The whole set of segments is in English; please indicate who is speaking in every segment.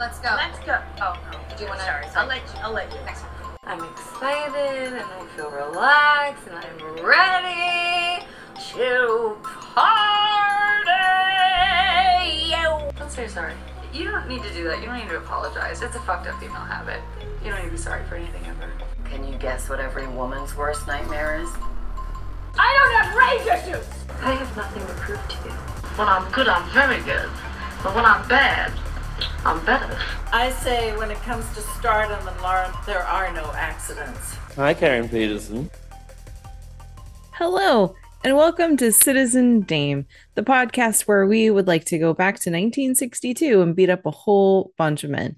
Speaker 1: Let's go.
Speaker 2: Let's go. Oh no.
Speaker 1: Do you want to?
Speaker 2: Sorry. I'll let you. I'll let you.
Speaker 1: Next one. I'm excited and I feel relaxed and I'm ready to party. Don't say sorry. You don't need to do that. You don't need to apologize. It's a fucked up female habit. You don't need to be sorry for anything ever.
Speaker 3: Can you guess what every woman's worst nightmare is?
Speaker 2: I don't have rage issues.
Speaker 1: I have nothing to prove to you.
Speaker 4: When I'm good, I'm very good. But when I'm bad, I'm better.
Speaker 5: I say when it comes to stardom and Lauren, there are no accidents.
Speaker 6: Hi, Karen Peterson.
Speaker 7: Hello, and welcome to Citizen Dame, the podcast where we would like to go back to 1962 and beat up a whole bunch of men.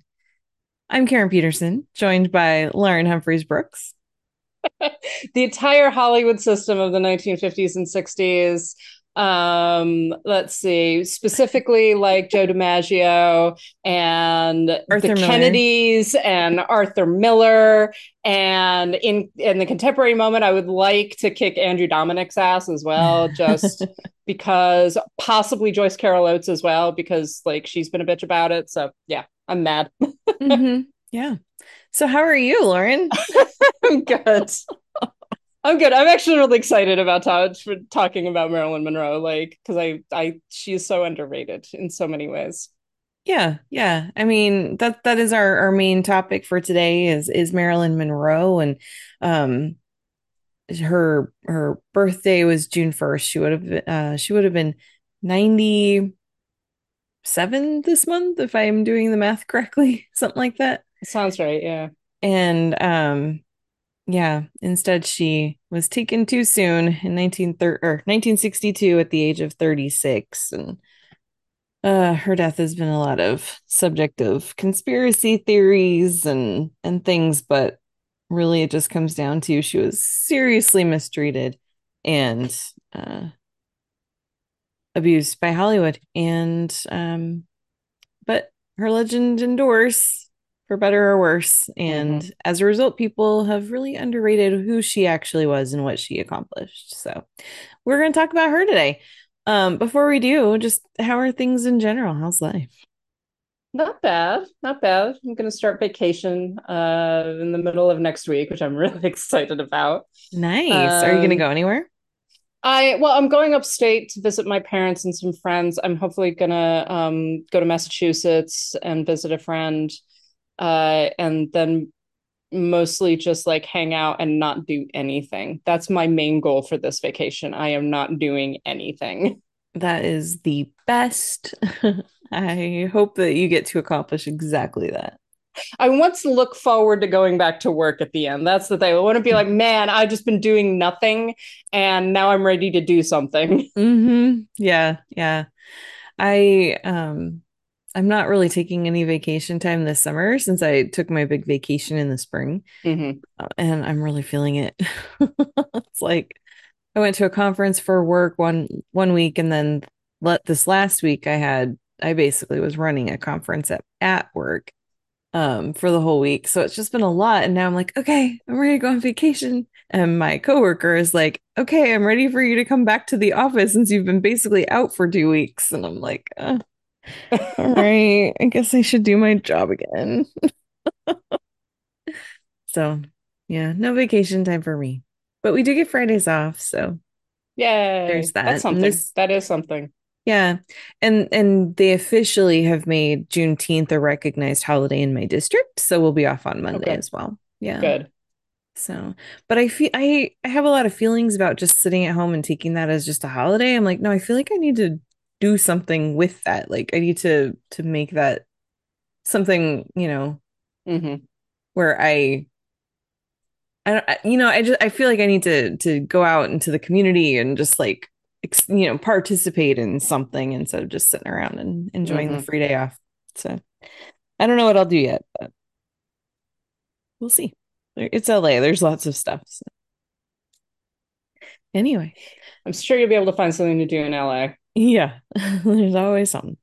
Speaker 7: I'm Karen Peterson, joined by Lauren Humphreys Brooks.
Speaker 8: the entire Hollywood system of the 1950s and 60s. Um, let's see, specifically like Joe DiMaggio and
Speaker 7: Arthur
Speaker 8: the
Speaker 7: Miller.
Speaker 8: Kennedys and Arthur Miller. And in in the contemporary moment, I would like to kick Andrew Dominik's ass as well, just because possibly Joyce Carol Oates as well, because like she's been a bitch about it. So yeah, I'm mad.
Speaker 7: Mhm. Yeah. So, how are you, Lauren?
Speaker 8: I'm good. I'm good. I'm actually really excited about ta- for talking about Marilyn Monroe, like because I, I, she's so underrated in so many ways.
Speaker 7: Yeah, yeah. I mean that that is our our main topic for today is is Marilyn Monroe and um her her birthday was June 1st. She would have been- uh she would have been 97 this month if I'm doing the math correctly, something like that.
Speaker 8: Sounds right. Yeah.
Speaker 7: And um yeah, instead she was taken too soon in 1930 or 1962 at the age of 36 and uh her death has been a lot of subject of conspiracy theories and and things but really it just comes down to she was seriously mistreated and uh abused by Hollywood and um but her legend endures for better or worse and as a result people have really underrated who she actually was and what she accomplished so we're going to talk about her today um before we do just how are things in general how's life
Speaker 8: Not bad. Not bad. I'm gonna start vacation uh in the middle of next week, which I'm really excited about.
Speaker 7: nice are you going to
Speaker 8: Um,
Speaker 7: go anywhere
Speaker 8: I well, I'm going upstate to visit my parents and some friends. I'm hopefully gonna um go to Massachusetts and visit a friend, uh, and then mostly just like hang out and not do anything. That's my main goal for this vacation. I am not doing anything.
Speaker 7: that is the best i hope that you get to accomplish exactly that
Speaker 8: I want to look forward to going back to work at the end. That's the thing. I want to be like, man, I've just been doing nothing, and now I'm ready to do something.
Speaker 7: hmm Yeah, yeah. I um I'm not really taking any vacation time this summer since I took my big vacation in the spring,
Speaker 8: Mhm.
Speaker 7: uh, and I'm really feeling it. It's like I went to a conference for work one one week and then let this last week I had I basically was running a conference at at work um for the whole week. So it's just been a lot and now I'm like, okay, I'm ready to go on vacation. And my coworker is like, okay, I'm ready for you to come back to the office since you've been basically out for two weeks. And I'm like, uh, all right, I guess I should do my job again. so yeah, no vacation time for me. But we do get Fridays off, so
Speaker 8: yeah,
Speaker 7: There's that.
Speaker 8: That's something.
Speaker 7: this-
Speaker 8: That is something.
Speaker 7: yeah. And and they officially have made Juneteenth a recognized holiday in my district, so we'll be off on Monday
Speaker 8: Okay.
Speaker 7: as well. Yeah.
Speaker 8: Good.
Speaker 7: So, but I feel I I have a lot of feelings about just sitting at home and taking that as just a holiday. I'm like, no, I feel like I need to do something with that. Like I need to to make that something, you know,
Speaker 8: hmm
Speaker 7: where I I don't you know, I just I feel like I need to to go out into the community and just like ex, you know, participate in something instead of just sitting around and enjoying the free day off. So, I don't know what I'll do yet, but we'll see. It's LA. There's lots of stuff. so. Anyway,
Speaker 8: I'm sure you'll be able to find something to do in LA.
Speaker 7: yeah, there's always something.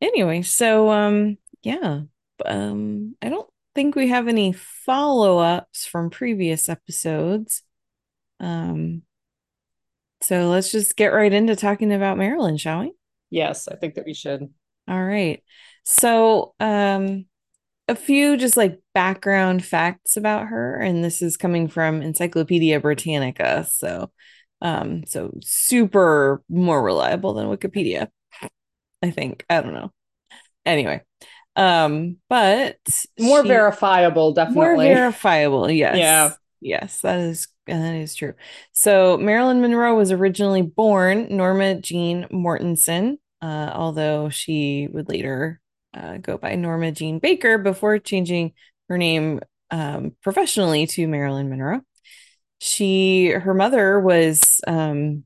Speaker 7: Anyway, so um yeah, um I don't think we have any follow-ups from previous episodes. Um so let's just get right into talking about Marilyn, shall we?
Speaker 8: Yes, I think that we should.
Speaker 7: All right. So, um, a few just like background facts about her, and this is coming from Encyclopedia Britannica. So, um, so super more reliable than Wikipedia, I think. I don't know. Anyway, um, but
Speaker 8: More
Speaker 7: she-
Speaker 8: verifiable, definitely more
Speaker 7: verifiable. Yes.
Speaker 8: Yeah.
Speaker 7: Yes, that is that is true. So Marilyn Monroe was originally born Norma Jean Mortensen, uh, although she would later uh, go by Norma Jean Baker before changing her name um, professionally to Marilyn Monroe. She, her mother was, um,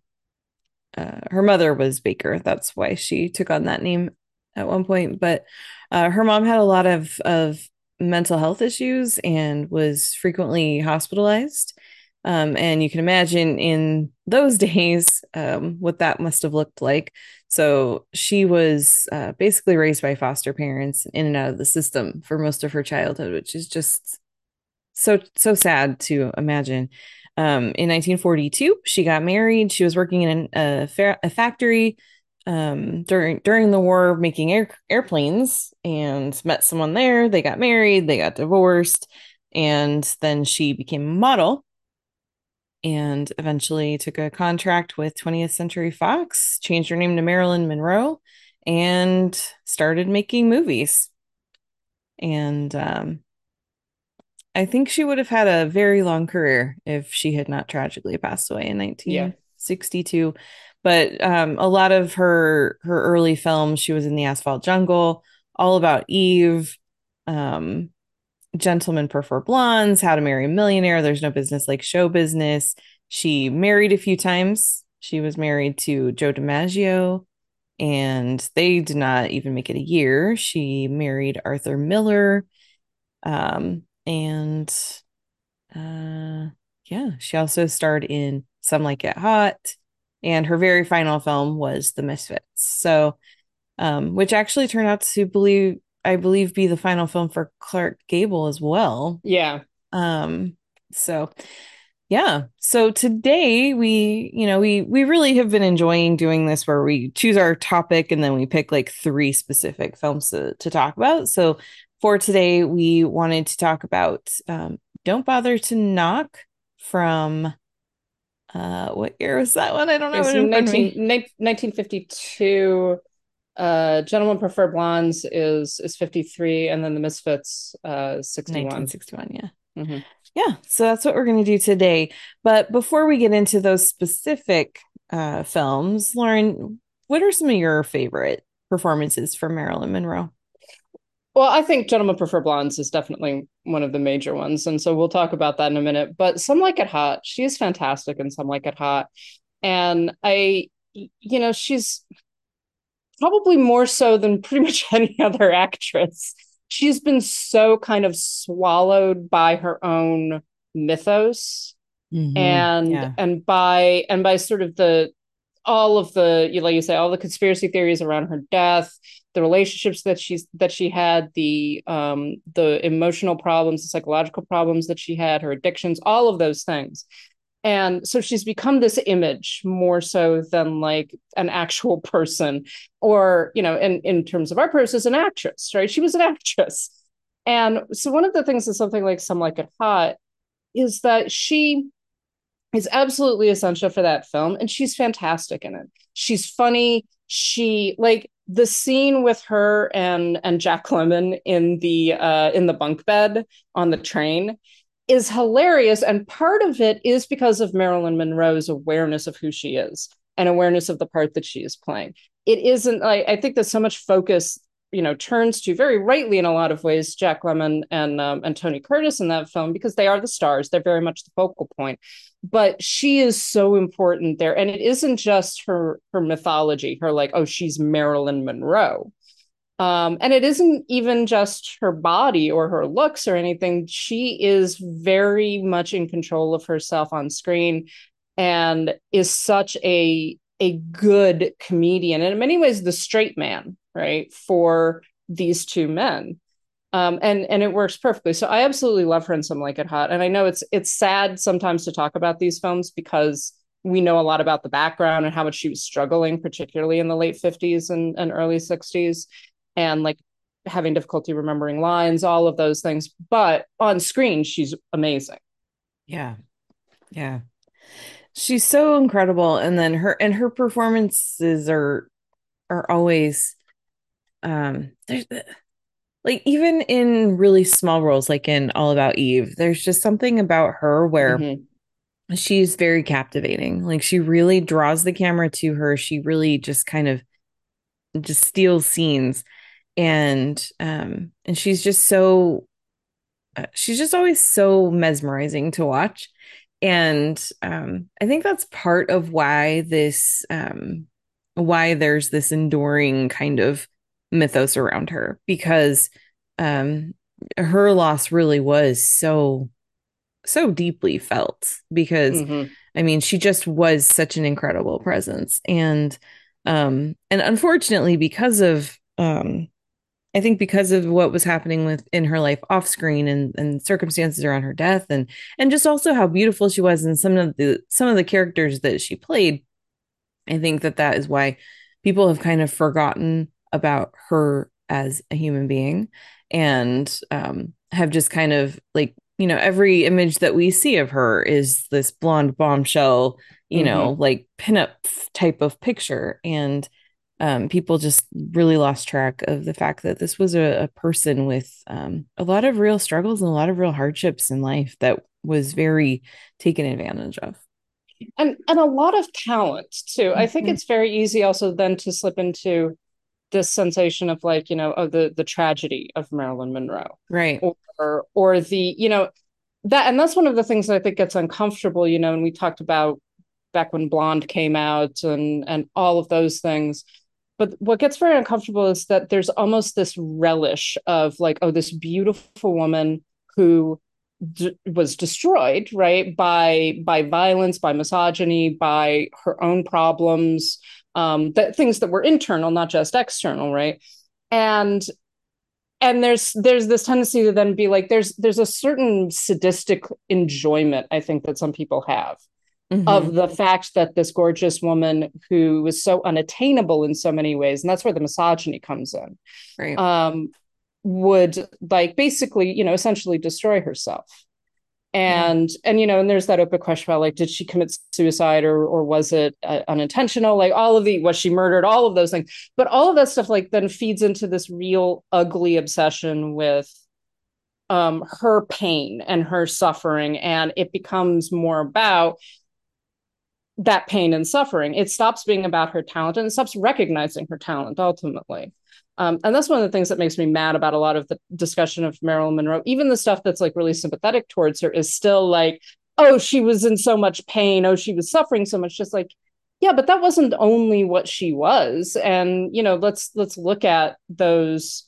Speaker 7: uh, her mother was Baker. That's why she took on that name at one point. But uh, her mom had a lot of of mental health issues and was frequently hospitalized. Um, and you can imagine in those days um, what that must have looked like. So she was uh, basically raised by foster parents in and out of the system for most of her childhood, which is just so so sad to imagine. Um, in 1942, she got married. She was working in a, fa- a factory um, during during the war, making air, airplanes, and met someone there. They got married. They got divorced, and then she became a model and eventually took a contract with 20th Century Fox, changed her name to Marilyn Monroe, and started making movies. And um, I think she would have had a very long career if she had not tragically passed away in 1962. But um, a lot of her her early films, she was in the Asphalt Jungle, All About Eve, um, Gentlemen Prefer Blondes, How to Marry a Millionaire, There's No Business Like Show Business. She married a few times. She was married to Joe DiMaggio, and they did not even make it a year. She married Arthur Miller. Um, and uh, yeah, she also starred in Some Like It Hot, and her very final film was The Misfits. So, um, which actually turned out to believe I believe be the final film for Clark Gable as well.
Speaker 8: Yeah.
Speaker 7: Um, so yeah. So today we, you know, we we really have been enjoying doing this where we choose our topic and then we pick like three specific films to, to talk about. So for today, we wanted to talk about um, Don't Bother to Knock from uh what year was that one? I don't know.
Speaker 8: It's
Speaker 7: it in
Speaker 8: 19, 1952. Uh, Gentlemen Prefer Blondes is is 53, and then The Misfits uh 61.
Speaker 7: 1961, yeah.
Speaker 8: Mhm.
Speaker 7: Yeah, so that's what we're going to do today. But before we get into those specific uh, films, Lauren, what are some of your favorite performances from Marilyn Monroe?
Speaker 8: Well, I think Gentlemen Prefer Blondes is definitely one of the major ones, and so we'll talk about that in a minute. But Some Like It Hot, she is fantastic in Some Like It Hot, and I, you know, she's probably more so than pretty much any other actress. She's been so kind of swallowed by her own mythos mm-hmm. and
Speaker 7: Yeah.
Speaker 8: and by and by sort of the all of the you know, like you say all the conspiracy theories around her death the relationships that she's that she had the um the emotional problems the psychological problems that she had her addictions all of those things. And so she's become this image more so than like an actual person or you know in in terms of our purposes an actress right? She was an actress. And so one of the things is something like some like it hot is that she is absolutely essential for that film and she's fantastic in it. She's funny. She like the scene with her and and jack Lemmon in the uh in the bunk bed on the train is hilarious. And part of it is because of marilyn monroe's awareness of who she is and awareness of the part that she is playing. It isn't like i think there's so much focus you know turns to very rightly in a lot of ways jack Lemmon and um, and tony curtis in that film because they are the stars. They're very much the focal point. But she is so important there. And it isn't just her her mythology her like oh she's marilyn monroe. Um, and it isn't even just her body or her looks or anything. She is very much in control of herself on screen and is such a a good comedian. And in many ways the straight man right for these two men um, and and it works perfectly. So I absolutely love her in Some Like It Hot, and I know it's it's sad sometimes to talk about these films because we know a lot about the background and how much she was struggling, particularly in the late fifties and, and early sixties, and like having difficulty remembering lines, all of those things. But on screen, she's amazing.
Speaker 7: Yeah. Yeah. She's so incredible. And then her and her performances are are always um there's like even in really small roles like in All About Eve, there's just something about her where mm-hmm. she's very captivating. Like she really draws the camera to her. She really just kind of just steals scenes and um and she's just so uh, she's just always so mesmerizing to watch and um i think that's part of why this um why there's this enduring kind of mythos around her because um her loss really was so so deeply felt because mm-hmm. i mean she just was such an incredible presence and um and unfortunately because of um I think because of what was happening with in her life off screen and, and circumstances around her death and and just also how beautiful she was and some of the some of the characters that she played, I think that that is why people have kind of forgotten about her as a human being and um, have just kind of like you know every image that we see of her is this blonde bombshell you mm-hmm. know like pinup type of picture and um, people just really lost track of the fact that this was a, a person with um, a lot of real struggles and a lot of real hardships in life that was very taken advantage of
Speaker 8: and and a lot of talent too mm-hmm. i think mm-hmm. it's very easy also then to slip into this sensation of like you know of the the tragedy of marilyn monroe.
Speaker 7: Right.
Speaker 8: Or or the you know that and that's one of the things that i think gets uncomfortable you know and we talked about back when blonde came out and and all of those things. But what gets very uncomfortable is that there's almost this relish of like oh this beautiful woman who d- was destroyed right by by violence by misogyny by her own problems um that things that were internal not just external right and and there's there's this tendency to then be like there's there's a certain sadistic enjoyment i think that some people have mm-hmm. of the fact that this gorgeous woman who was so unattainable in so many ways, and that's where the misogyny comes in,
Speaker 7: right.
Speaker 8: um, would like basically, you know, essentially destroy herself. And yeah. and you know, and there's that open question about like, did she commit suicide or or was it uh, unintentional? Like all of the was she murdered? All of those things, but all of that stuff like then feeds into this real ugly obsession with um her pain and her suffering and it becomes more about that pain and suffering. It stops being about her talent and it stops recognizing her talent ultimately. Um, and that's one of the things that makes me mad about a lot of the discussion of Marilyn Monroe. Even the stuff that's like really sympathetic towards her is still like, oh, she was in so much pain. Oh, she was suffering so much. Just like, yeah, but that wasn't only what she was. And you know, let's let's look at those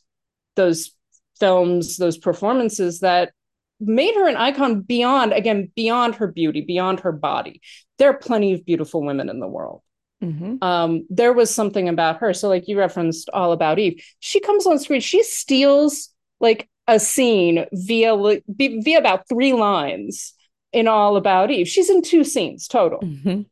Speaker 8: those films, those performances that made her an icon beyond again beyond her beauty beyond her body there are plenty of beautiful women in the world mm-hmm. um, there was something about her so like you referenced all about eve she comes on screen she steals like a scene via via about three lines in all about eve she's in two scenes total mm-hmm.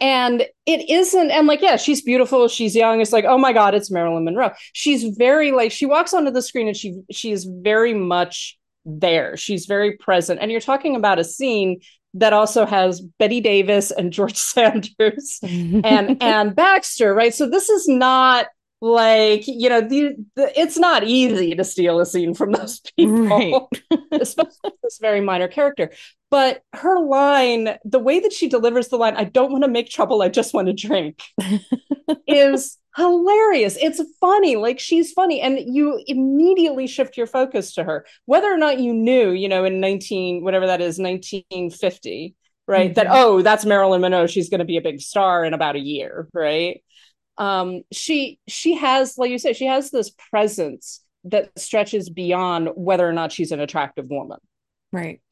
Speaker 8: and it isn't and like yeah she's beautiful she's young it's like oh my god it's marilyn monroe she's very like she walks onto the screen and she she is very much there. She's very present. And you're talking about a scene that also has Bette Davis and George Sanders and Anne Baxter, right? So this is not like you know the, the, it's not easy to steal a scene from those people right. especially this very minor character but her line the way that she delivers the line i don't want to make trouble i just want to drink is hilarious. It's funny. Like she's funny. And you immediately shift your focus to her, whether or not you knew, you know, in 19, whatever that is, 1950, right? Mm-hmm. That, oh, that's Marilyn Monroe. She's going to be a big star in about a year, right? Um, she, she has, like you said, she has this presence that stretches beyond whether or not she's an attractive woman.
Speaker 7: Right.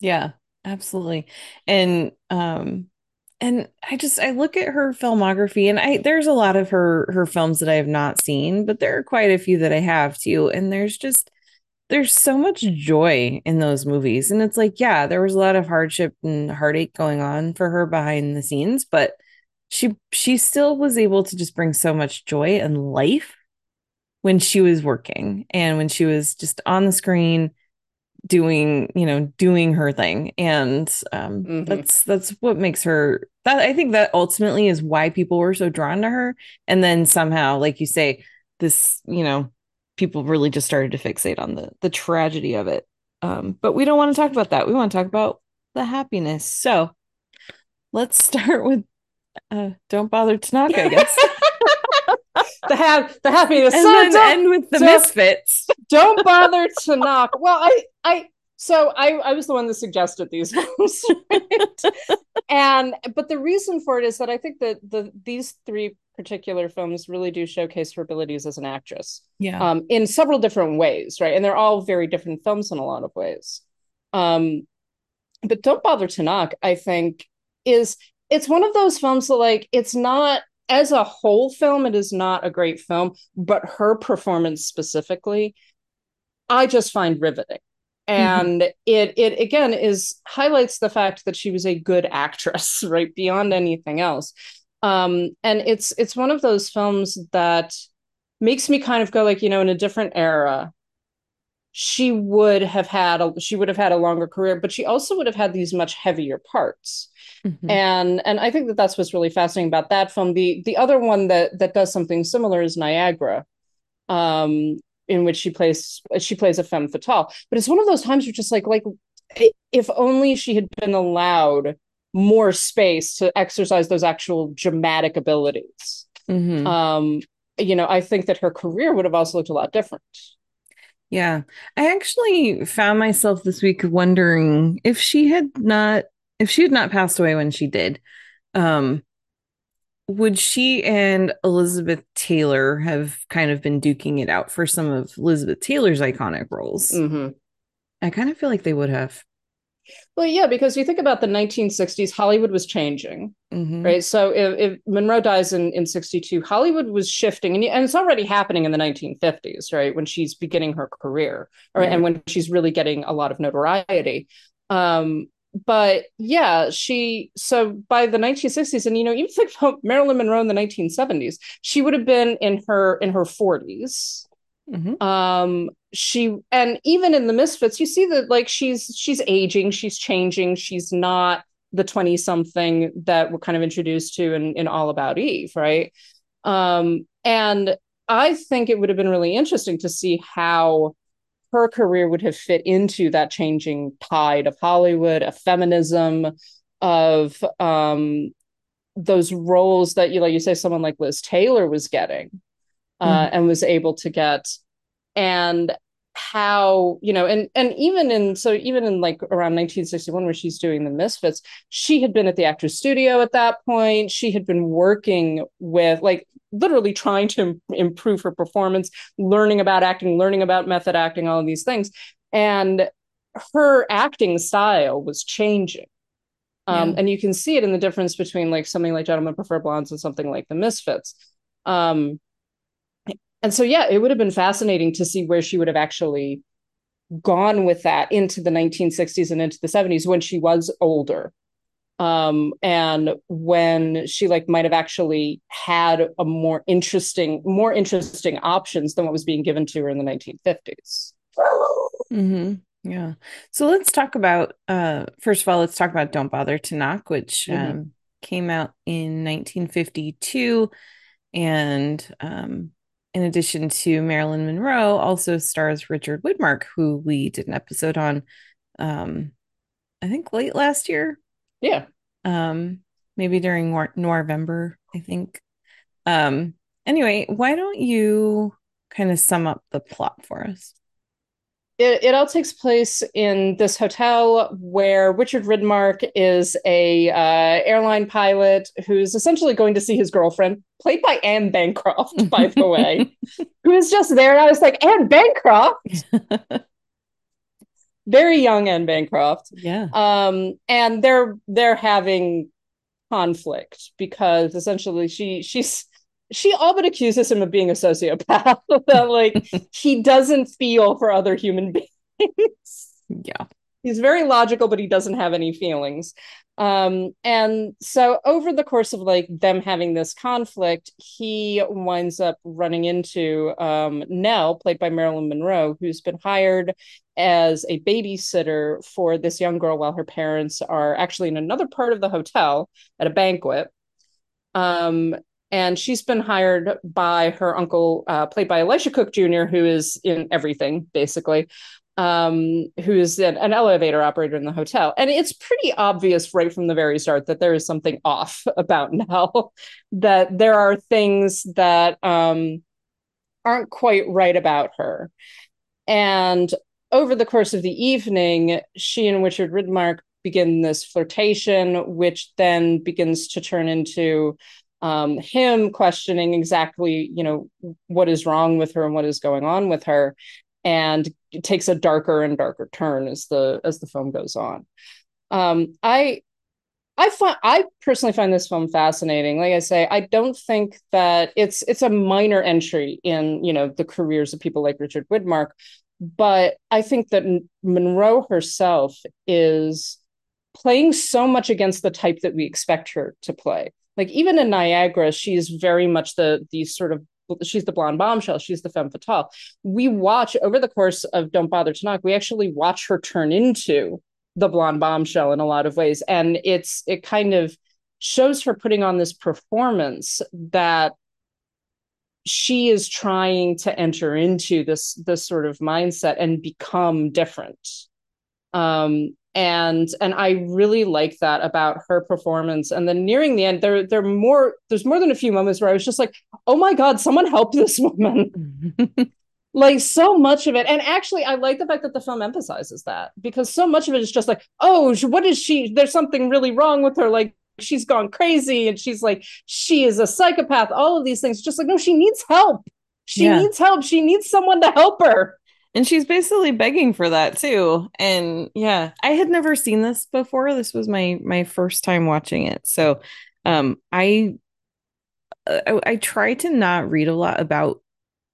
Speaker 7: Yeah, absolutely. And, um, and I just I look at her filmography and I there's a lot of her her films that I have not seen, but there are quite a few that I have too. And there's just there's so much joy in those movies. And it's like, yeah, there was a lot of hardship and heartache going on for her behind the scenes, but she she still was able to just bring so much joy and life when she was working and when she was just on the screen doing you know doing her thing. And um
Speaker 8: Mhm.
Speaker 7: that's that's what makes her that i think that ultimately is why people were so drawn to her. And then somehow like you say this you know people really just started to fixate on the the tragedy of it. Um but we don't want to talk about that. We want to talk about the happiness. So let's start with uh don't bother tanaka i guess.
Speaker 8: The ha- the happiness.
Speaker 7: and
Speaker 8: So
Speaker 7: then end with the
Speaker 8: so-
Speaker 7: misfits.
Speaker 8: don't bother to knock. Well, I, I, so I, I was the one that suggested these films, right? and but the reason for it is that I think that the these three particular films really do showcase her abilities as an actress,
Speaker 7: yeah
Speaker 8: um, in several different ways, right? And they're all very different films in a lot of ways. Um, but don't bother to knock. I think is it's one of those films that like it's not as a whole film it is not a great film but her performance specifically i just find riveting and it it again is highlights the fact that she was a good actress right beyond anything else um and it's it's one of those films that makes me kind of go like you know in a different era she would have had a she would have had a longer career but she also would have had these much heavier parts
Speaker 7: Mhm.
Speaker 8: and and I think that that's what's really fascinating about that film. The the other one that that does something similar is Niagara, um, in which she plays she plays a femme fatale. But it's one of those times where just like like if only she had been allowed more space to exercise those actual dramatic abilities.
Speaker 7: Mhm.
Speaker 8: Um, you know, I think that her career would have also looked a lot different.
Speaker 7: Yeah. I actually found myself this week wondering if she had not if she had not passed away when she did, um would she and Elizabeth Taylor have kind of been duking it out for some of Elizabeth Taylor's iconic roles?
Speaker 8: Mhm.
Speaker 7: I kind of feel like they would have.
Speaker 8: Well, yeah, because you think about the 1960s, Hollywood was changing.
Speaker 7: Mhm.
Speaker 8: right so if, if monroe dies in in 62 hollywood was shifting and, and it's already happening in the 1950s right when she's beginning her career
Speaker 7: Right.
Speaker 8: and when she's really getting a lot of notoriety um but yeah she so by the 1960s and you know even think about marilyn monroe in the 1970s she would have been in her in her 40s
Speaker 7: Mhm.
Speaker 8: um she and even in the misfits you see that like she's she's aging she's changing she's not the 20 something that we're kind of introduced to in, in all about eve right um and i think it would have been really interesting to see how her career would have fit into that changing tide of hollywood of feminism of um those roles that you like you say someone like liz taylor was getting uh,
Speaker 7: Mhm.
Speaker 8: and was able to get and how you know and and even in so even in like around 1961 where she's doing the misfits she had been at the actors studio at that point. She had been working with like literally trying to improve her performance learning about acting learning about method acting all of these things. And her acting style was changing. Um,
Speaker 7: Yeah.
Speaker 8: and you can see it in the difference between like something like gentlemen prefer blondes and something like the misfits. Um, and so yeah it would have been fascinating to see where she would have actually gone with that into the 1960s and into the 70s when she was older um and when she like might have actually had a more interesting more interesting options than what was being given to her in the 1950s
Speaker 7: hmm Yeah. So let's talk about uh first of all, let's talk about Don't Bother to Knock, which
Speaker 8: Mhm.
Speaker 7: um came out in 1952 and um in addition to Marilyn Monroe also stars Richard Widmark, who we did an episode on um I think late last year.
Speaker 8: yeah
Speaker 7: Um maybe during Nor- November, I think. Um anyway, why don't you kind of sum up the plot for us?
Speaker 8: It, it all takes place in this hotel where Richard Widmark is a uh, airline pilot who's essentially going to see his girlfriend, played by Anne Bancroft, by the way, who is just there. And I was like, Anne Bancroft, very young Anne Bancroft.
Speaker 7: Yeah.
Speaker 8: Um, and they're they're having conflict because essentially she she's she all but accuses him of being a sociopath. that like he doesn't feel for other human beings.
Speaker 7: Yeah.
Speaker 8: He's very logical, but he doesn't have any feelings. Um, and so over the course of like them having this conflict, he winds up running into um, Nell, played by Marilyn Monroe, who's been hired as a babysitter for this young girl while her parents are actually in another part of the hotel at a banquet. Um, and she's been hired by her uncle, uh, played by Elisha Cook Jr., who is in everything basically, um, who's an, an, elevator operator in the hotel. And it's pretty obvious right from the very start that there is something off about Nell, that there are things that um, aren't quite right about her. And over the course of the evening, she and Richard Widmark begin this flirtation, which then begins to turn into um, him questioning exactly, you know, what is wrong with her and what is going on with her and it takes a darker and darker turn as the as the film goes on. Um, I I find I personally find this film fascinating. Like I say, I don't think that it's it's a minor entry in you know the careers of people like Richard Widmark, but I think that Monroe herself is playing so much against the type that we expect her to play. Like even in Niagara, she's very much the the sort of she's the blonde bombshell she's the femme fatale. We watch over the course of don't bother to knock we actually watch her turn into the blonde bombshell in a lot of ways. And it's it kind of shows her putting on this performance that she is trying to enter into this this sort of mindset and become different. Um and and I really like that about her performance. And then nearing the end, there there more there's more than a few moments where I was just like, oh my god, someone help this woman. like so much of it and actually i like the fact that the film emphasizes that because so much of it is just like oh what is she there's something really wrong with her like she's gone crazy and she's like she is a psychopath all of these things just like no she needs help she yeah. needs help she needs someone to help her
Speaker 7: and she's basically begging for that too. And yeah i had never seen this before. This was my my first time watching it. So um i I, I try to not read a lot about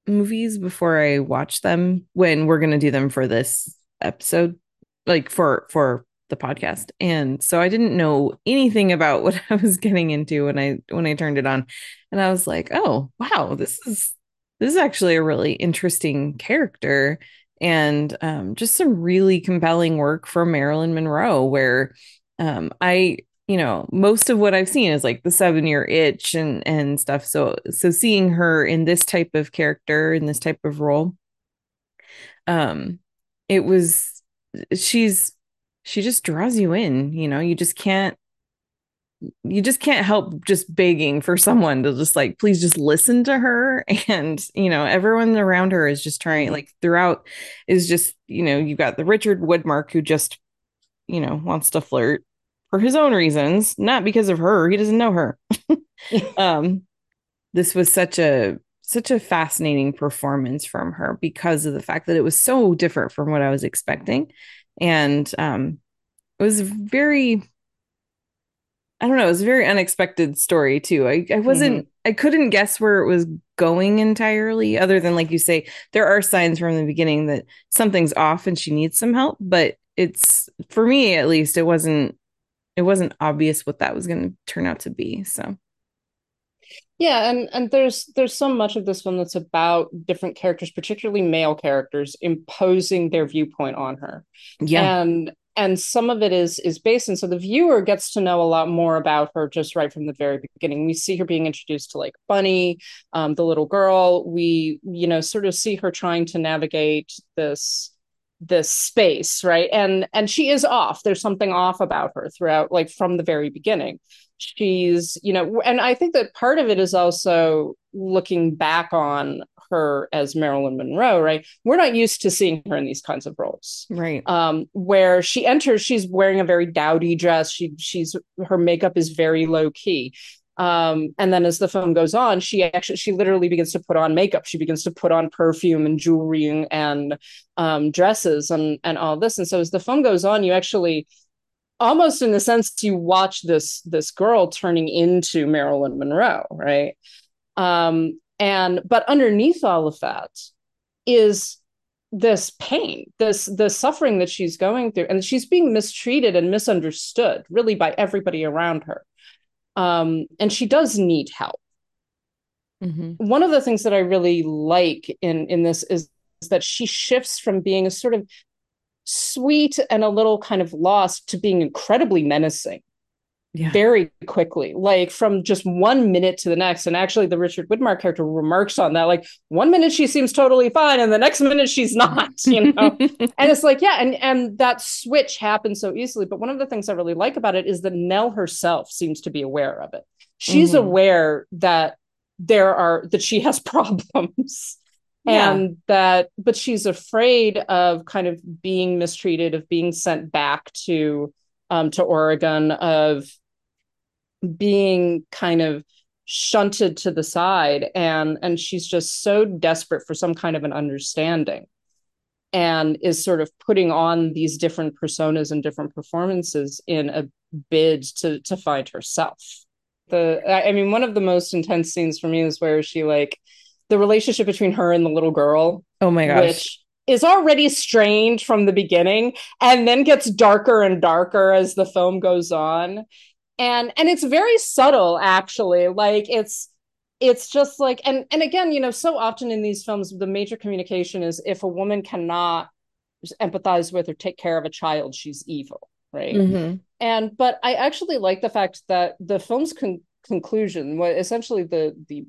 Speaker 7: movies before i watch them when we're going to do them for this episode like for for the podcast. And so i didn't know anything about what i was getting into when i when i turned it on. And i was like oh wow this is this is actually a really interesting character and um, just some really compelling work from Marilyn Monroe, where um, I, you know, most of what I've seen is like the seven year itch and and stuff. So so seeing her in this type of character in this type of role, um, it was she's she just draws you in. You know, you just can't you just can't help just begging for someone to just like please just listen to her. And you know everyone around her is just trying like throughout is just you know you've got the richard widmark who just you know wants to flirt for his own reasons not because of her. He doesn't know her. Um this was such a such a fascinating performance from her because of the fact that it was so different from what i was expecting. And um it was very I don't know, it was a very unexpected story too. I, I wasn't mm-hmm. I couldn't guess where it was going entirely, other than like you say, there are signs from the beginning that something's off and she needs some help, but it's for me at least, it wasn't it wasn't obvious what that was gonna turn out to be. So
Speaker 8: yeah, and and there's there's so much of this film that's about different characters, particularly male characters, imposing their viewpoint on her. Yeah, and and some of it is is based and so the viewer gets to know a lot more about her just right from the very beginning. We see her being introduced to like bunny um, the little girl. We you know sort of see her trying to navigate this this space right? And and she is off. There's something off about her throughout like from the very beginning. She's you know and i think that part of it is also looking back on her as Marilyn Monroe, right? We're not used to seeing her in these kinds of roles,
Speaker 7: right?
Speaker 8: Um, where she enters, she's wearing a very dowdy dress. She she's her makeup is very low key. Um, and then as the film goes on, she actually she literally begins to put on makeup. She begins to put on perfume and jewelry and um, dresses and and all this. And so as the film goes on, you actually almost in the sense you watch this this girl turning into Marilyn Monroe, right? Um, and but underneath all of that is this pain this the suffering that she's going through. And she's being mistreated and misunderstood really by everybody around her. Um and she does need help.
Speaker 7: Mm-hmm.
Speaker 8: one of the things that i really like in in this is that she shifts from being a sort of sweet and a little kind of lost to being incredibly menacing
Speaker 7: Yeah.
Speaker 8: very quickly, like from just one minute to the next. And actually, the Richard Widmark character remarks on that. Like one minute she seems totally fine, and the next minute she's not. You know, and it's like yeah, and and that switch happens so easily. But one of the things I really like about it is that Nell herself seems to be aware of it. She's
Speaker 7: Mhm.
Speaker 8: aware that there are that she has problems.
Speaker 7: Yeah.
Speaker 8: And that, but she's afraid of kind of being mistreated, of being sent back to um, to Oregon, of being kind of shunted to the side, and and she's just so desperate for some kind of an understanding, and is sort of putting on these different personas and different performances in a bid to to find herself. The I I mean, one of the most intense scenes for me is where she like the relationship between her and the little girl
Speaker 7: oh my gosh.
Speaker 8: which is already strange from the beginning and then gets darker and darker as the film goes on. And and it's very subtle actually. Like it's it's just like and and again you know so often in these films the major communication is if a woman cannot empathize with or take care of a child she's evil right?
Speaker 7: Mhm.
Speaker 8: and but i actually like the fact that the film's con- conclusion what essentially the the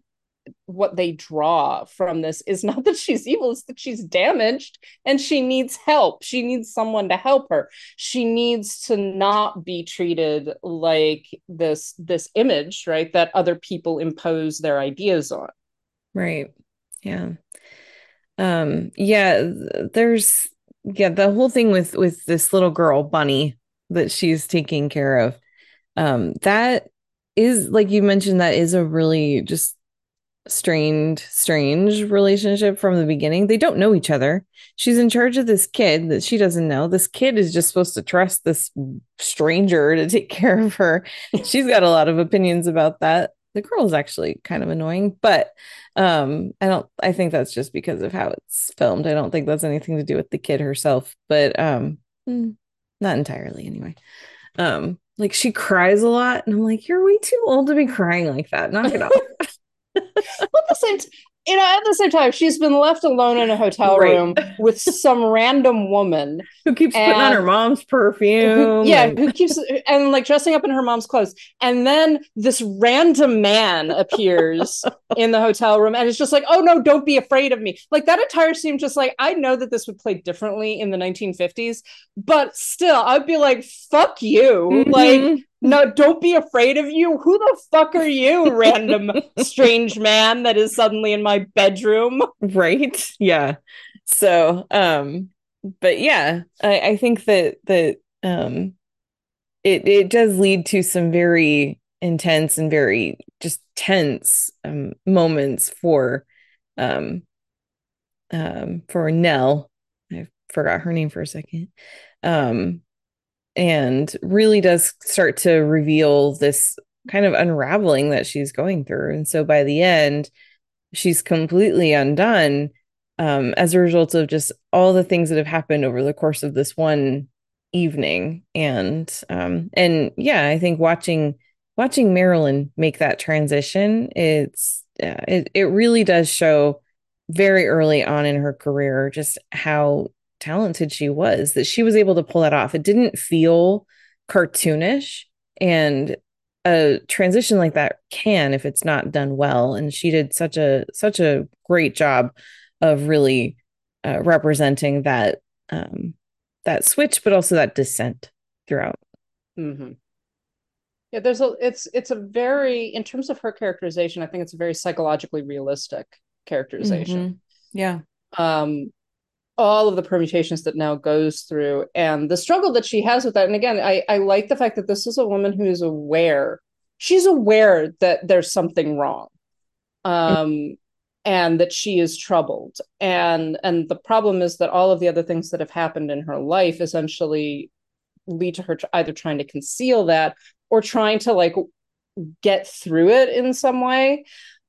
Speaker 8: what they draw from this is not that she's evil it's that she's damaged and she needs help she needs someone to help her she needs to not be treated like this this image right that other people impose their ideas on
Speaker 7: Right. Yeah. Um yeah, there's yeah, the whole thing with with this little girl Bunny that she's taking care of. Um that is like you mentioned that is a really just strained strange relationship from the beginning. They don't know each other. She's in charge of this kid that she doesn't know. This kid is just supposed to trust this stranger to take care of her. She's got a lot of opinions about that. The girl is actually kind of annoying, but um i don't i think that's just because of how it's filmed i don't think that's anything to do with the kid herself but um mm, not entirely anyway um like she cries a lot and i'm like you're way too old to be crying like that knock it off
Speaker 8: at the same t- you know at the same time she's been left alone in a hotel
Speaker 7: Right.
Speaker 8: room with some random woman
Speaker 7: who keeps putting on her
Speaker 8: And-
Speaker 7: mom's
Speaker 8: who,
Speaker 7: perfume
Speaker 8: yeah
Speaker 7: and-
Speaker 8: who keeps and like dressing up in her mom's clothes and then this random man appears in the hotel room and it's just like oh no don't be afraid of me like that entire scene just like i know that this would play differently in the 1950s but still i'd be like fuck you like
Speaker 7: Mhm.
Speaker 8: No don't be afraid of you. Who the fuck are you random strange man that is suddenly in my bedroom?
Speaker 7: Right? Yeah. So um but yeah i i think that that um it it does lead to some very intense and very just tense um moments for um um for Nell. I forgot her name for a second. Um and really does start to reveal this kind of unraveling that she's going through. And so by the end she's completely undone um, as a result of just all the things that have happened over the course of this one evening. And um and yeah i think watching watching marilyn make that transition it's uh, it, it really does show very early on in her career just how talented she was that she was able to pull that off. It didn't feel cartoonish and a transition like that can if it's not done well. And she did such a such a great job of really uh, representing that um that switch but also that descent throughout.
Speaker 8: Mm-hmm. Yeah, there's a it's it's a very in terms of her characterization, I think it's a very psychologically realistic characterization.
Speaker 7: yeah.
Speaker 8: Um all of the permutations that now goes through and the struggle that she has with that. And again, I, I like the fact that this is a woman who is aware. She's aware that there's something wrong. Um and that she is troubled. And and the problem is that all of the other things that have happened in her life essentially lead to her either trying to conceal that or trying to like get through it in some way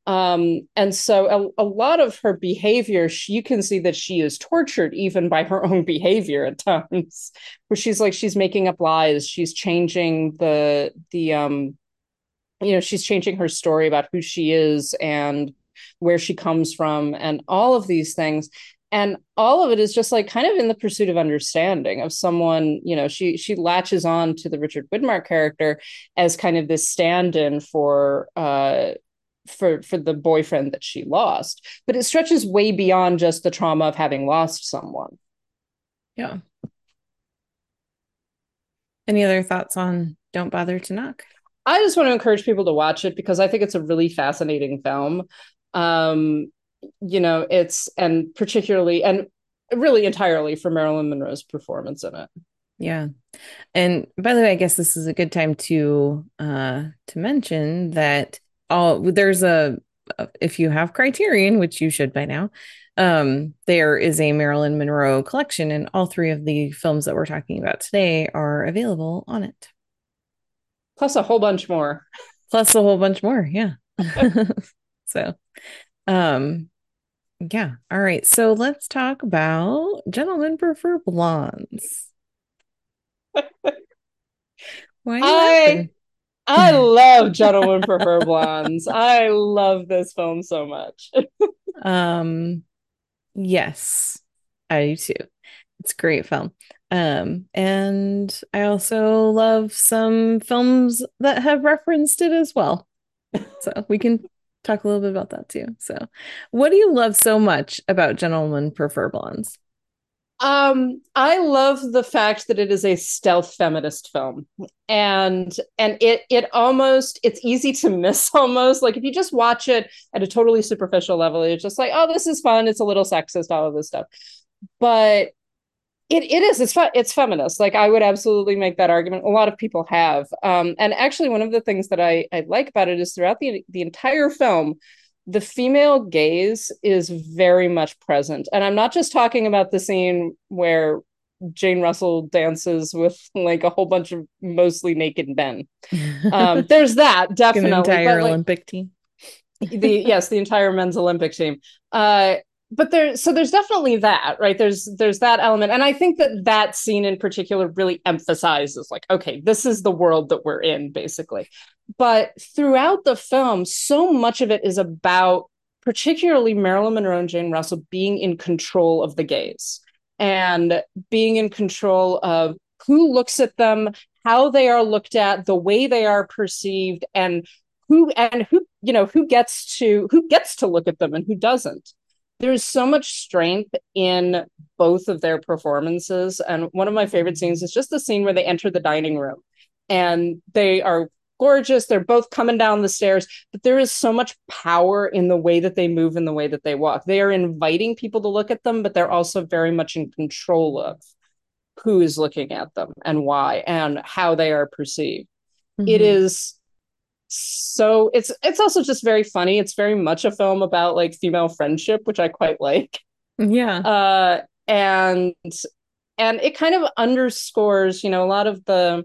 Speaker 8: Um, and so a, a lot of her behavior, she, you can see that she is tortured even by her own behavior at times, where she's like she's making up lies, she's changing the the um, you know, she's changing her story about who she is and where she comes from and all of these things. And all of it is just like kind of in the pursuit of understanding of someone you know she she latches on to the richard widmark character as kind of this stand-in for uh for for the boyfriend that she lost but it stretches way beyond just the trauma of having lost someone.
Speaker 7: Yeah. Any other thoughts on don't bother to knock?
Speaker 8: I just want to encourage people to watch it because i think it's a really fascinating film. Um you know it's and particularly and really entirely for marilyn monroe's performance in it.
Speaker 7: Yeah. And by the way i guess this is a good time to uh to mention that all there's a if you have criterion which you should by now um there is a marilyn monroe collection and all three of the films that we're talking about today are available on it.
Speaker 8: Plus a whole bunch more.
Speaker 7: Plus a whole bunch more yeah. So um yeah all right. So let's talk about gentlemen prefer blondes.
Speaker 8: Why I? I love Gentlemen Prefer Blondes. I love this film so much.
Speaker 7: um, yes, I do too. It's a great film. Um, and I also love some films that have referenced it as well. So we can talk a little bit about that too. So, what do you love so much about Gentlemen Prefer Blondes?
Speaker 8: Um, I love the fact that it is a stealth feminist film, and and it it almost it's easy to miss almost. Like if you just watch it at a totally superficial level, it's just like oh this is fun, it's a little sexist, all of this stuff, but it, it is it's fe- it's feminist. Like i would absolutely make that argument. A lot of people have. Um, and actually one of the things that i i like about it is throughout the the entire film the female gaze is very much present. And I'm not just talking about the scene where Jane Russell dances with like a whole bunch of mostly naked men. Um, there's that definitely.
Speaker 7: Entire like, Olympic team.
Speaker 8: the yes, the entire men's Olympic team. Uh, but there, so there's definitely that, right? There's there's that element, and I think that that scene in particular really emphasizes like, okay, this is the world that we're in, basically. But throughout the film, so much of it is about particularly Marilyn Monroe and Jane Russell being in control of the gaze and being in control of who looks at them, how they are looked at, the way they are perceived, and who and who you know who gets to who gets to look at them and who doesn't. There's so much strength in both of their performances, and one of my favorite scenes is just the scene where they enter the dining room and they are gorgeous. They're both coming down the stairs, but there is so much power in the way that they move and the way that they walk. They are inviting people to look at them, but they're also very much in control of who is looking at them and why and how they are perceived. Mm-hmm. It is so it's it's also just very funny. It's very much a film about like female friendship, which I quite like.
Speaker 7: Yeah.
Speaker 8: Uh and and it kind of underscores, you know, a lot of the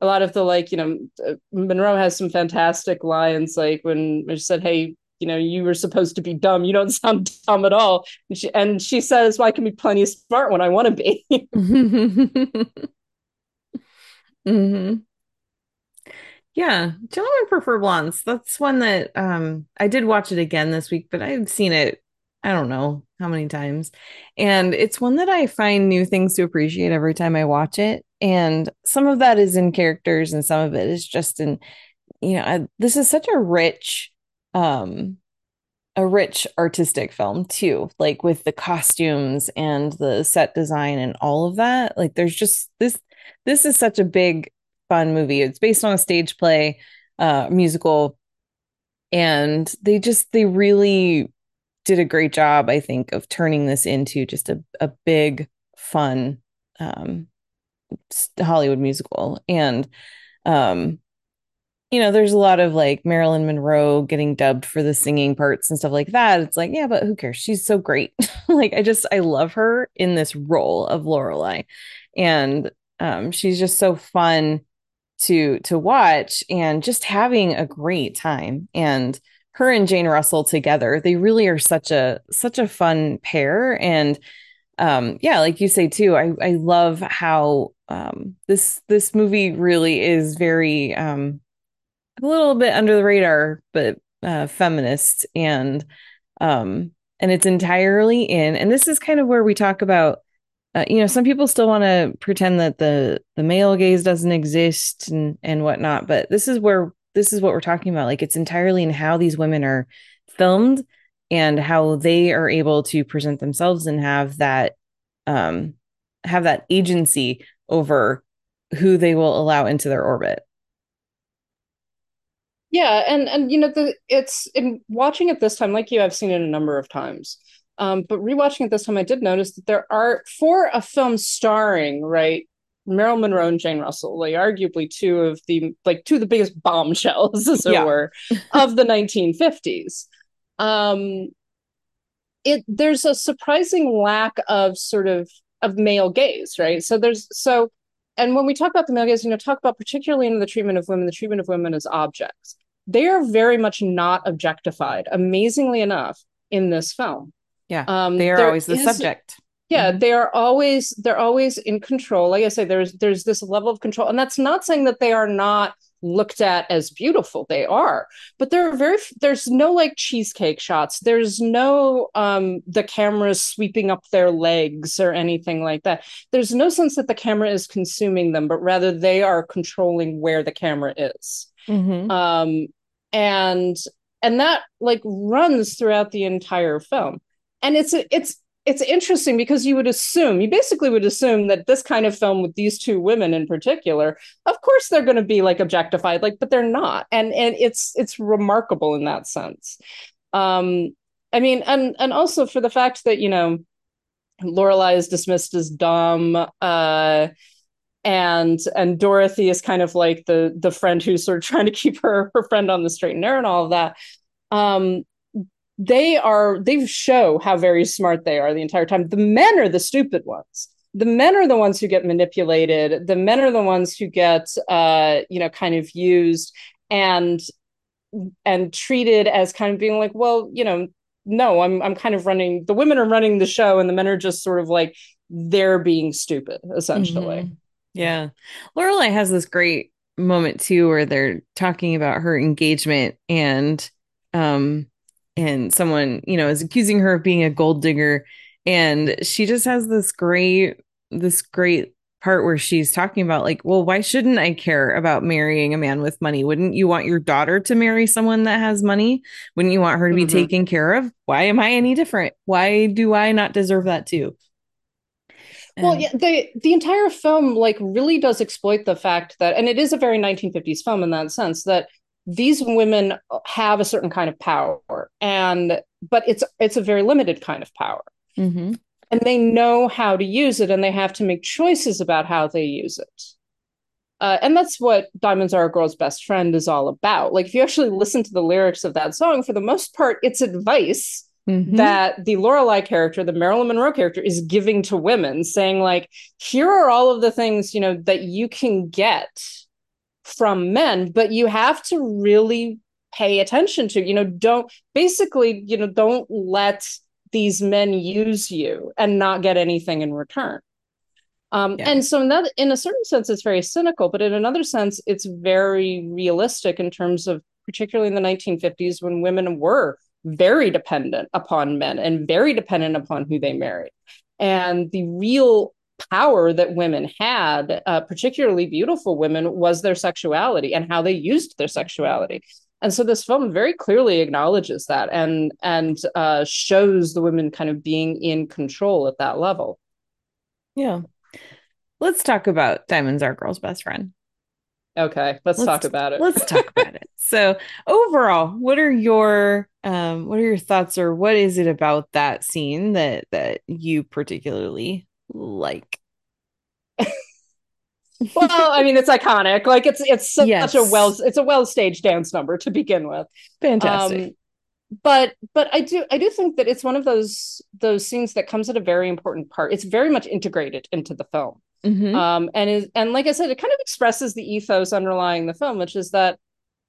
Speaker 8: a lot of the like you know uh, monroe has some fantastic lines like when she said hey you know you were supposed to be dumb you don't sound dumb at all and she, and she says well i can be plenty smart when i want to be
Speaker 7: mm-hmm. yeah gentlemen prefer blondes that's one that um i did watch it again this week but i've seen it I don't know how many times. And it's one that I find new things to appreciate every time I watch it. And some of that is in characters and some of it is just in, you know, I, this is such a rich, um, a rich artistic film too, like with the costumes and the set design and all of that. Like there's just this, this is such a big, fun movie. It's based on a stage play, uh, musical. And they just, they really did a great job, I think, of turning this into just a, a big, fun um, Hollywood musical. And, um, you know, there's a lot of like Marilyn Monroe getting dubbed for the singing parts and stuff like that. It's like, yeah, but who cares? She's so great. like, I just, I love her in this role of Lorelei. And um, she's just so fun to to watch and just having a great time and her and Jane Russell together. They really are such a such a fun pair and um yeah, like you say too, I I love how um this this movie really is very um a little bit under the radar but uh feminist and um and it's entirely in and this is kind of where we talk about uh, you know some people still want to pretend that the the male gaze doesn't exist and and whatnot but this is where this is what we're talking about like it's entirely in how these women are filmed and how they are able to present themselves and have that um have that agency over who they will allow into their orbit
Speaker 8: Yeah, and and you know the it's in watching it this time, like you, I've seen it a number of times. Um, but rewatching it this time, I did notice that there are for a film starring right Marilyn Monroe and Jane Russell, like arguably two of the like two of the biggest bombshells, as it
Speaker 7: Yeah.
Speaker 8: were, of the 1950s. Um, it there's a surprising lack of sort of of male gaze, right? So there's so and when we talk about the male gaze, you know, talk about particularly in the treatment of women, the treatment of women as objects. They are very much not objectified, amazingly enough, in this film.
Speaker 7: Yeah
Speaker 8: Um,
Speaker 7: they are always the
Speaker 8: is-
Speaker 7: subject
Speaker 8: Yeah,
Speaker 7: Mhm.
Speaker 8: they are always they're always in control. Like I say, there's there's this level of control, and that's not saying that they are not looked at as beautiful. They are, but there are very there's no like cheesecake shots. There's no um the cameras sweeping up their legs or anything like that. There's no sense that the camera is consuming them, but rather they are controlling where the camera is
Speaker 7: Mhm.
Speaker 8: um and and that like runs throughout the entire film and it's it's it's interesting because you would assume you basically would assume that this kind of film with these two women in particular of course they're going to be like objectified like but they're not and and it's it's remarkable in that sense um i mean and and also for the fact that you know lorelei is dismissed as dumb uh and and Dorothy is kind of like the the friend who's sort of trying to keep her her friend on the straight and narrow and all of that. Um, they are they show how very smart they are the entire time. The men are the stupid ones. The men are the ones who get manipulated. The men are the ones who get uh, you know kind of used and and treated as kind of being like, well, you know, no, I'm I'm kind of running. The women are running the show, and the men are just sort of like they're being stupid essentially.
Speaker 7: Mhm. Yeah. Lorelei has this great moment too where they're talking about her engagement and um and someone, you know, is accusing her of being a gold digger and she just has this great this great part where she's talking about like, well, why shouldn't I care about marrying a man with money? Wouldn't you want your daughter to marry someone that has money? Wouldn't you want her to be
Speaker 8: Mhm.
Speaker 7: taken care of? Why am I any different? Why do I not deserve that too?
Speaker 8: Well, yeah, the the entire film like really does exploit the fact that, and it is a very 1950s film in that sense that these women have a certain kind of power, and but it's it's a very limited kind of power,
Speaker 7: Mhm.
Speaker 8: and they know how to use it, and they have to make choices about how they use it. Uh, and that's what Diamonds Are a Girl's Best Friend is all about. Like, if you actually listen to the lyrics of that song, for the most part, it's advice
Speaker 7: Mhm.
Speaker 8: that the Lorelei character, the Marilyn Monroe character, is giving to women, saying like, "Here are all of the things you know that you can get from men, but you have to really pay attention to. You know, don't basically, you know, don't let these men use you and not get anything in return." Um,
Speaker 7: Yeah.
Speaker 8: And so, in that, in a certain sense, it's very cynical, but in another sense, it's very realistic in terms of, particularly in the 1950s, when women were very dependent upon men and very dependent upon who they married. And the real power that women had, uh, particularly beautiful women, was their sexuality and how they used their sexuality. And so this film very clearly acknowledges that and and uh, shows the women kind of being in control at that level.
Speaker 7: Yeah. Let's talk about Diamonds Are Girl's Best Friend.
Speaker 8: Okay, let's,
Speaker 7: Let's-
Speaker 8: talk about it.
Speaker 7: Let's talk about it. So, overall, what are your um what are your thoughts or what is it about that scene that that you particularly like?
Speaker 8: well, I mean, it's iconic. Like it's it's such
Speaker 7: Yes.
Speaker 8: a well it's a well staged dance number to begin with.
Speaker 7: Fantastic.
Speaker 8: Um, but but I do I do think that it's one of those those scenes that comes at a very important part. It's very much integrated into the film.
Speaker 7: Mhm.
Speaker 8: Um, and is and like I said, it kind of expresses the ethos underlying the film, which is that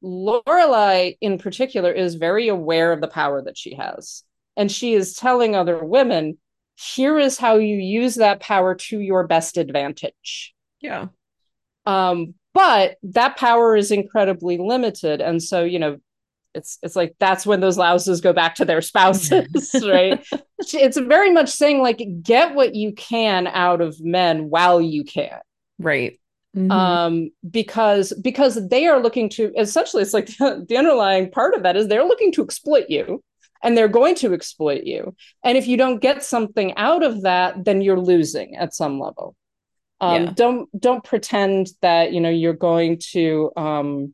Speaker 8: Lorelei in particular is very aware of the power that she has. And she is telling other women, here is how you use that power to your best advantage.
Speaker 7: Yeah.
Speaker 8: Um, but that power is incredibly limited. And so, you know, it's it's like that's when those louses go back to their spouses, right? it's very much saying like get what you can out of men while you can.
Speaker 7: Right. Mhm.
Speaker 8: Um, because because they are looking to essentially it's like the, the underlying part of that is they're looking to exploit you and they're going to exploit you. And if you don't get something out of that, then you're losing at some level. Um,
Speaker 7: Yeah.
Speaker 8: don't don't pretend that you know you're going to um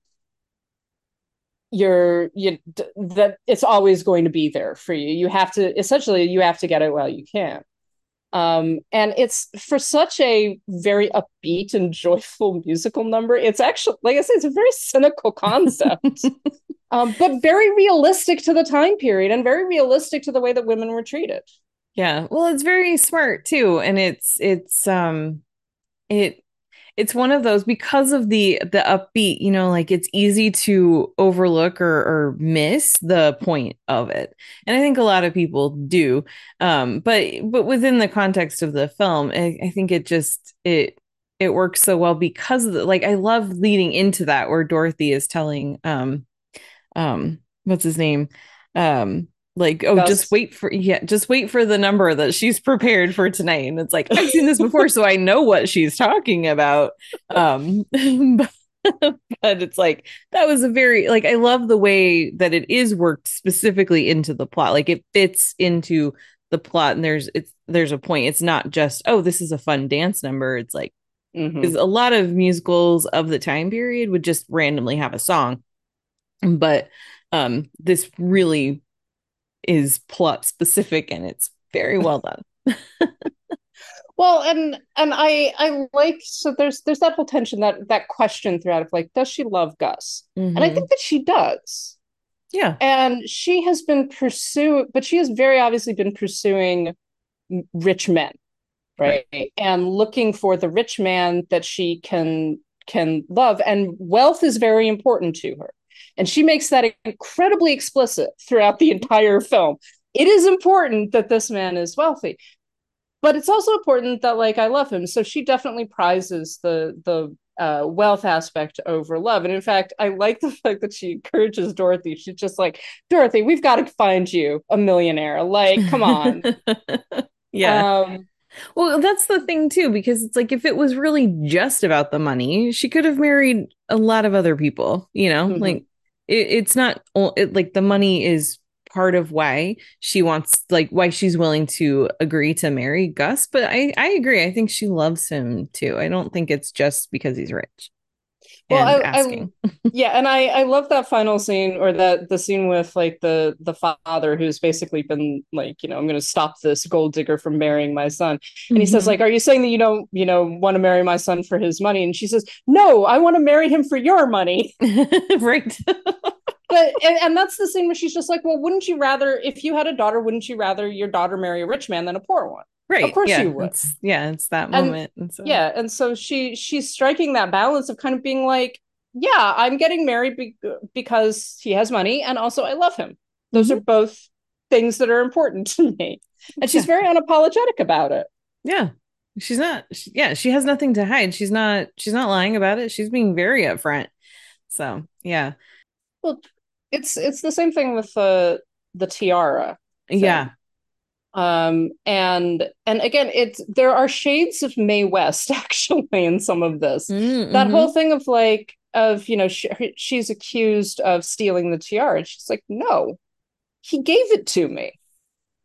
Speaker 8: you're you that it's always going to be there for you you have to essentially you have to get it while you can um and it's for such a very upbeat and joyful musical number it's actually like i said it's a very cynical concept um but very realistic to the time period and very realistic to the way that women were treated
Speaker 7: Yeah. Well, it's very smart too. And it's it's um it it's one of those because of the the upbeat, you know, like it's easy to overlook or or miss the point of it. And I think a lot of people do. Um, but but within the context of the film, I, I think it just it it works so well because of the like I love leading into that where Dorothy is telling um um what's his name? Um like oh
Speaker 8: Gus.
Speaker 7: just wait for yeah just wait for the number that she's prepared for tonight. And it's like i've seen this before so i know what she's talking about. Um but, but it's like that was a very like i love the way that it is worked specifically into the plot. Like it fits into the plot and there's it's there's a point. It's not just oh this is a fun dance number. It's like
Speaker 8: Mhm.
Speaker 7: because a lot of musicals of the time period would just randomly have a song. But um this really is plot specific and it's very well done
Speaker 8: Well, and and I I like so there's there's that whole tension that that question throughout of like does she love Gus? And I think mm-hmm. that she does.
Speaker 7: yeah
Speaker 8: And she has been pursuing, but she has very obviously been pursuing rich men, right? And looking for the rich man that she can can love. And wealth is very important to her. And she makes that incredibly explicit throughout the entire film. It is important that this man is wealthy. But it's also important that like I love him. So she definitely prizes the the uh, wealth aspect over love. And in fact, I like the fact that she encourages Dorothy. She's just like, Dorothy, we've got to find you a millionaire. Like, come on.
Speaker 7: yeah
Speaker 8: Um,
Speaker 7: well that's the thing too because it's like if it was really just about the money she could have married a lot of other people you know
Speaker 8: Mhm.
Speaker 7: like it, it's not it, like the money is part of why she wants like why she's willing to agree to marry Gus but I I agree. I think she loves him too. I don't think it's just because he's rich
Speaker 8: Well,
Speaker 7: and
Speaker 8: I- I- yeah, and I I love that final scene or that the scene with like the the father who's basically been like, you know, I'm going to stop this gold digger from marrying my son. And he says
Speaker 7: Mhm.
Speaker 8: like, "Are you saying that you don't, you know, want to marry my son for his money?" And she says, "No, I want to marry him for your money."
Speaker 7: right
Speaker 8: But and, and that's the scene where she's just like, "Well, wouldn't you rather if you had a daughter, wouldn't you rather your daughter marry a rich man than a poor one?"
Speaker 7: right Of
Speaker 8: course
Speaker 7: yeah,
Speaker 8: you would.
Speaker 7: it's, yeah it's that moment and so
Speaker 8: Yeah, and so she she's striking that balance of kind of being like, yeah, I'm getting married be- because he has money and also I love him. Those mm-hmm. are both things that are important to me. And she's very unapologetic about it.
Speaker 7: Yeah. She's not she- yeah, she has nothing to hide. She's not she's not lying about it. She's being very upfront. So, yeah.
Speaker 8: Well, it's it's the same thing with the the tiara.
Speaker 7: Yeah.
Speaker 8: Um and and again, it's there are shades of Mae West actually in some of this.
Speaker 7: Mm,
Speaker 8: that whole thing of like of you know she, she's accused of stealing the tiara and she's like no he gave it to me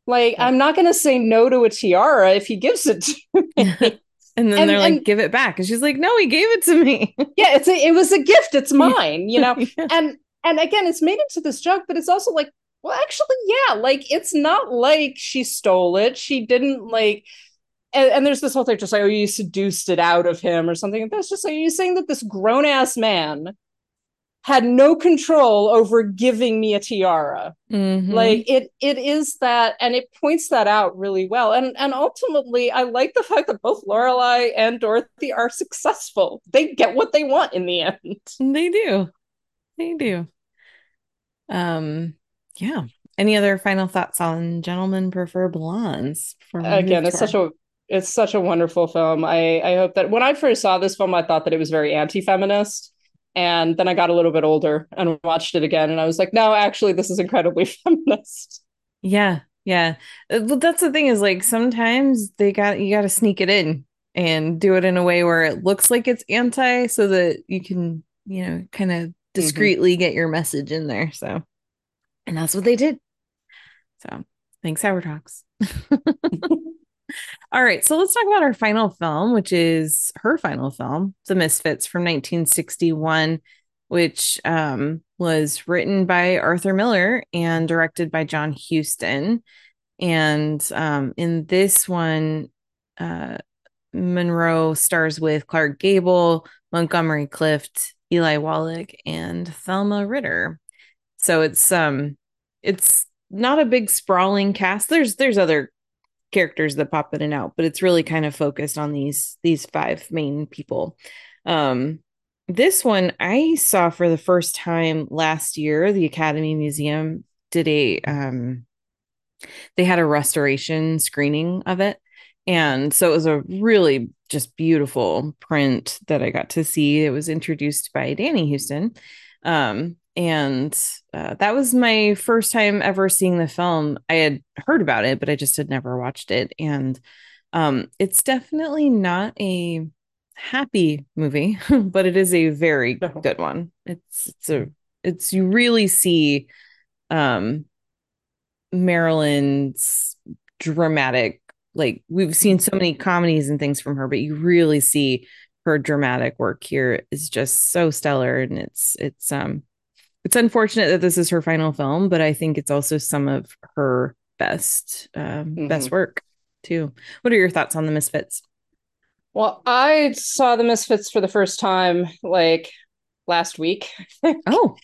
Speaker 8: like i'm not going to say no to a tiara if he gives it to me
Speaker 7: and then
Speaker 8: and-
Speaker 7: they're like,
Speaker 8: and-
Speaker 7: give it back. And she's like, no, he gave it to me.
Speaker 8: yeah it's a, it was a gift it's mine you know
Speaker 7: Yeah.
Speaker 8: and and again it's made into this joke but it's also like well actually yeah like it's not like she stole it. She didn't like and, and there's this whole thing just like oh you seduced it out of him or something and that's just like you saying that this grown-ass man had no control over giving me a tiara?
Speaker 7: Mhm.
Speaker 8: like it it is that and it points that out really well. And and ultimately i like the fact that both lorelei and dorothy are successful. They get what they want in the end.
Speaker 7: They do. They do. Um, yeah. Any other final thoughts on Gentlemen Prefer Blondes?
Speaker 8: Again, it's such a it's such a wonderful film. I I hope that when I first saw this film, I thought that it was very anti-feminist. And then I got a little bit older and watched it again, and I was like, no, actually, this is incredibly feminist.
Speaker 7: Yeah, yeah. Uh, that's the thing is like sometimes they got you got to sneak it in and do it in a way where it looks like it's anti so that you can, you know, kind of discreetly get your message in there. So, and that's what they did. So, thanks, Sour Talks. All right, so let's talk about our final film, which is her final film, The Misfits from 1961, which um, was written by Arthur Miller and directed by John Huston. And um, in this one, uh, Monroe stars with Clark Gable, Montgomery Clift, Eli Wallach, and Thelma Ritter. So it's um, it's not a big sprawling cast. There's there's other characters that pop in and out, but it's really kind of focused on these these five main people. Um, this one I saw for the first time last year. The Academy Museum did a um, they had a restoration screening of it, and so it was a really just beautiful print that I got to see. It was introduced by Danny Huston. Um, and uh, that was my first time ever seeing the film. I had heard about it, but I just had never watched it. And um, it's definitely not a happy movie, but it is a very good one. It's it's a it's you really see um Marilyn's dramatic like we've seen so many comedies and things from her, but you really see her dramatic work here is just so stellar and it's it's um it's unfortunate that this is her final film, but I think it's also some of her best um best work too. What are your thoughts on the Misfits?
Speaker 8: Well, I saw the Misfits for the first time like last week.
Speaker 7: Oh,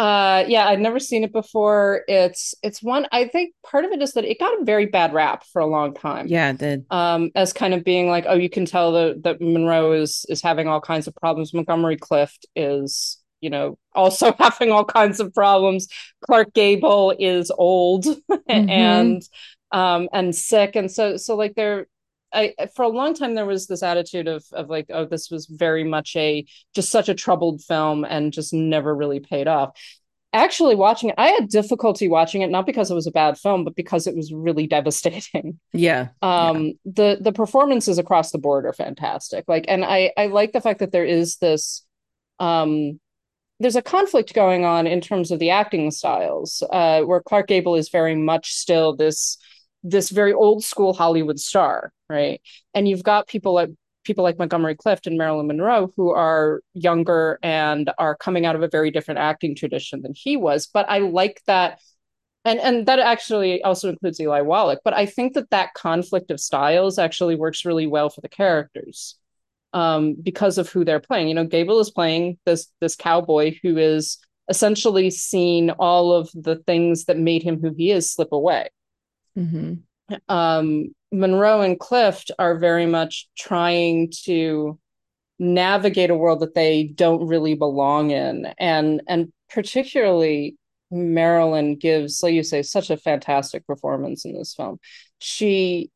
Speaker 8: Uh yeah, I'd never seen it before. It's it's one I think part of it is that it got a very bad rap for a long time.
Speaker 7: yeah, it did.
Speaker 8: Um as kind of being like, oh, you can tell that that Monroe is is having all kinds of problems. Montgomery Clift is, you know, also having all kinds of problems. Clark Gable is old and um and sick and so so like there I for a long time there was this attitude of of like oh this was very much a just such a troubled film and just never really paid off. Actually watching it I had difficulty watching it not because it was a bad film but because it was really devastating.
Speaker 7: Yeah.
Speaker 8: Um the the performances across the board are fantastic. Like and I I like the fact that there is this um there's a conflict going on in terms of the acting styles, uh, where Clark Gable is very much still this this very old school Hollywood star, right? And you've got people like people like Montgomery Clift and Marilyn Monroe who are younger and are coming out of a very different acting tradition than he was. But I like that, and and that actually also includes Eli Wallach. But I think that that conflict of styles actually works really well for the characters um, because of who they're playing. You know, Gable is playing this this cowboy who is essentially seen all of the things that made him who he is slip away.
Speaker 7: Hmm
Speaker 8: Um, Monroe and Clift are very much trying to navigate a world that they don't really belong in, and and particularly Marilyn gives, like you say, such a fantastic performance in this film. She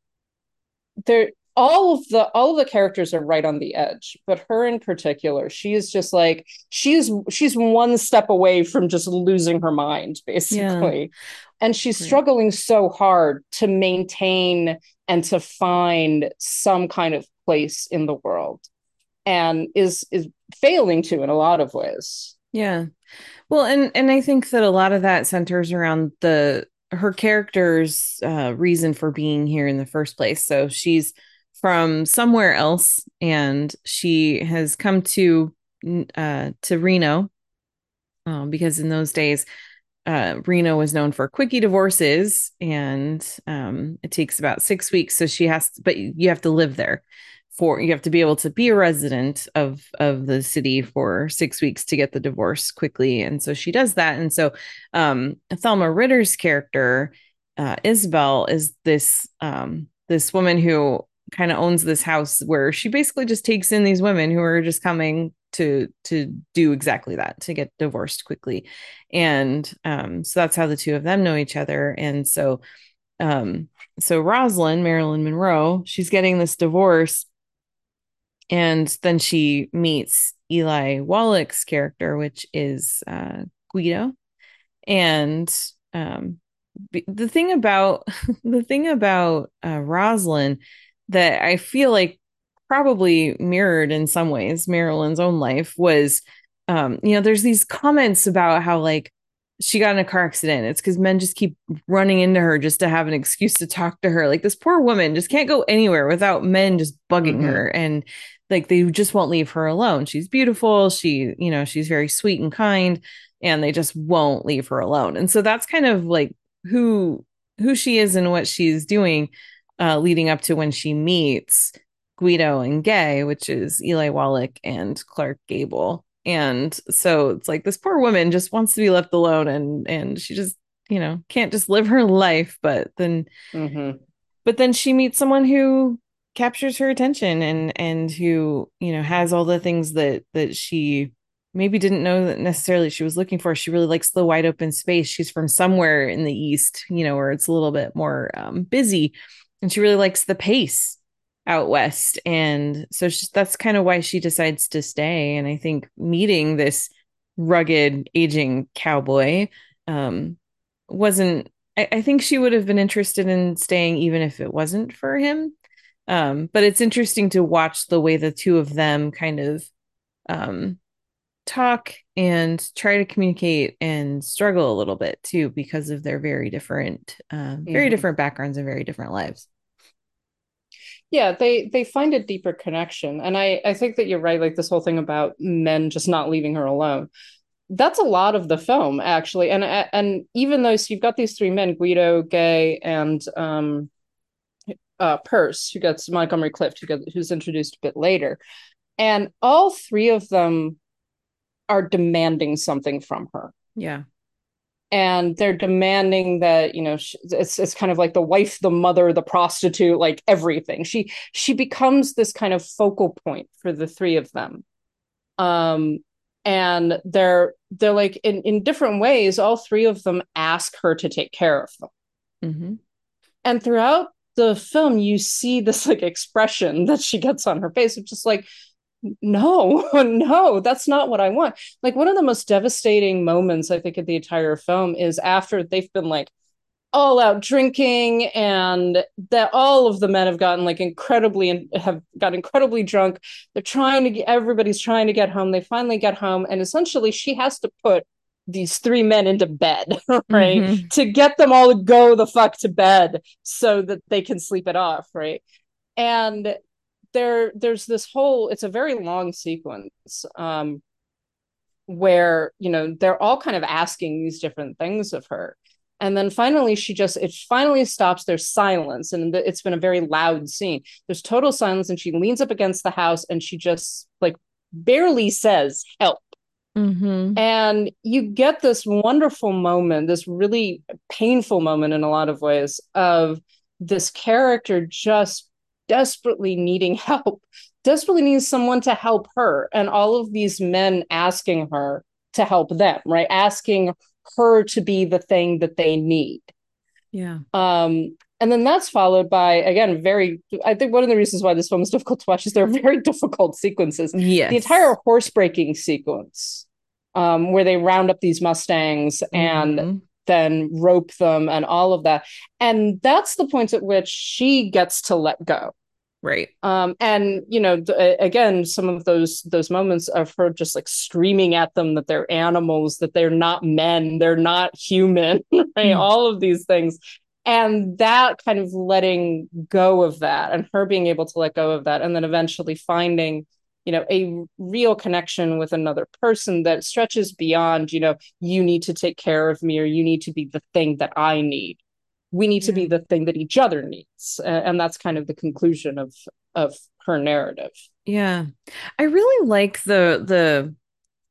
Speaker 8: there all of the all of the characters are right on the edge but her in particular she is just like she's she's one step away from just losing her mind basically and she's struggling so hard to maintain and to find some kind of place in the world and is is failing to in a lot of ways
Speaker 7: Yeah. Well, and and I think that a lot of that centers around the her character's uh reason for being here in the first place. So she's from somewhere else and she has come to uh to Reno um, because in those days uh, Reno was known for quickie divorces, and um, it takes about six weeks. So she has, to, but you have to live there for. You have to be able to be a resident of of the city for six weeks to get the divorce quickly, and so she does that. And so, um, Thelma Ritter's character, uh, Isabel, is this um, this woman who kind of owns this house where she basically just takes in these women who are just coming to to do exactly that to get divorced quickly. And um so that's how the two of them know each other. And so um so Rosalind Marilyn Monroe she's getting this divorce. And then she meets Eli Wallach's character which is uh Guido. And um the thing about the thing about uh, Rosalind that I feel like probably mirrored in some ways Marilyn's own life was um you know there's these comments about how like she got in a car accident. It's because men just keep running into her just to have an excuse to talk to her. Like this poor woman just can't go anywhere without men just bugging mm-hmm. her. And like they just won't leave her alone. She's beautiful. She you know she's very sweet and kind and they just won't leave her alone. And so that's kind of like who who she is and what she's doing uh, leading up to when she meets Guido and Gay, which is Eli Wallach and Clark Gable. And so it's like this poor woman just wants to be left alone and and she just, you know, can't just live her life, but then mm-hmm. but then she meets someone who captures her attention and and who, you know, has all the things that that she maybe didn't know that necessarily she was looking for. She really likes the wide open space. She's from somewhere in the east, you know, where it's a little bit more um, busy, and she really likes the pace out west. And so she, that's kind of why she decides to stay. And I think meeting this rugged, aging cowboy um, wasn't. I, I think she would have been interested in staying even if it wasn't for him. Um, but it's interesting to watch the way the two of them kind of um, talk and try to communicate and struggle a little bit too because of their very different uh, very mm-hmm. different backgrounds and very different lives
Speaker 8: yeah they they find a deeper connection and i i think that you're right like this whole thing about men just not leaving her alone that's a lot of the film actually and and even though so you've got these three men guido gay and um uh Perce who gets montgomery clift who gets, who's introduced a bit later and all three of them are demanding something from her.
Speaker 7: Yeah.
Speaker 8: And they're demanding that, you know, it's it's kind of like the wife, the mother, the prostitute, like everything. She she becomes this kind of focal point for the three of them. Um and they're they're like in in different ways all three of them ask her to take care of them. Mm-hmm. And throughout the film you see this like expression that she gets on her face which is like no no that's not what i want. Like one of the most devastating moments i think of the entire film is after they've been like all out drinking and that all of the men have gotten like incredibly and have got incredibly drunk. They're trying to get everybody's trying to get home. They finally get home and essentially she has to put these three men into bed right mm-hmm. to get them all to go the fuck to bed so that they can sleep it off right? And there there's this whole it's a very long sequence um where you know they're all kind of asking these different things of her. And then finally she just it finally stops there's silence and it's been a very loud scene. There's total silence and she leans up against the house and she just like barely says help. Mm-hmm. and you get this wonderful moment this really painful moment in a lot of ways of this character just desperately needing help, desperately needs someone to help her. And all of these men asking her to help them, right? Asking her to be the thing that they need.
Speaker 7: Yeah.
Speaker 8: Um, and then that's followed by again very i think one of the reasons why this film is difficult to watch is there are very difficult sequences
Speaker 7: yes.
Speaker 8: the entire horse breaking sequence um, where they round up these mustangs mm-hmm. and then rope them and all of that. And that's the point at which she gets to let go.
Speaker 7: Right.
Speaker 8: Um and you know th- again some of those those moments of her just like screaming at them that they're animals that they're not men they're not human right? Mm. all of these things. And that kind of letting go of that and her being able to let go of that and then eventually finding you know a real connection with another person that stretches beyond you know you need to take care of me or you need to be the thing that i need. We need to be the thing that each other needs. And that's kind of the conclusion of of her narrative.
Speaker 7: Yeah. I really like the the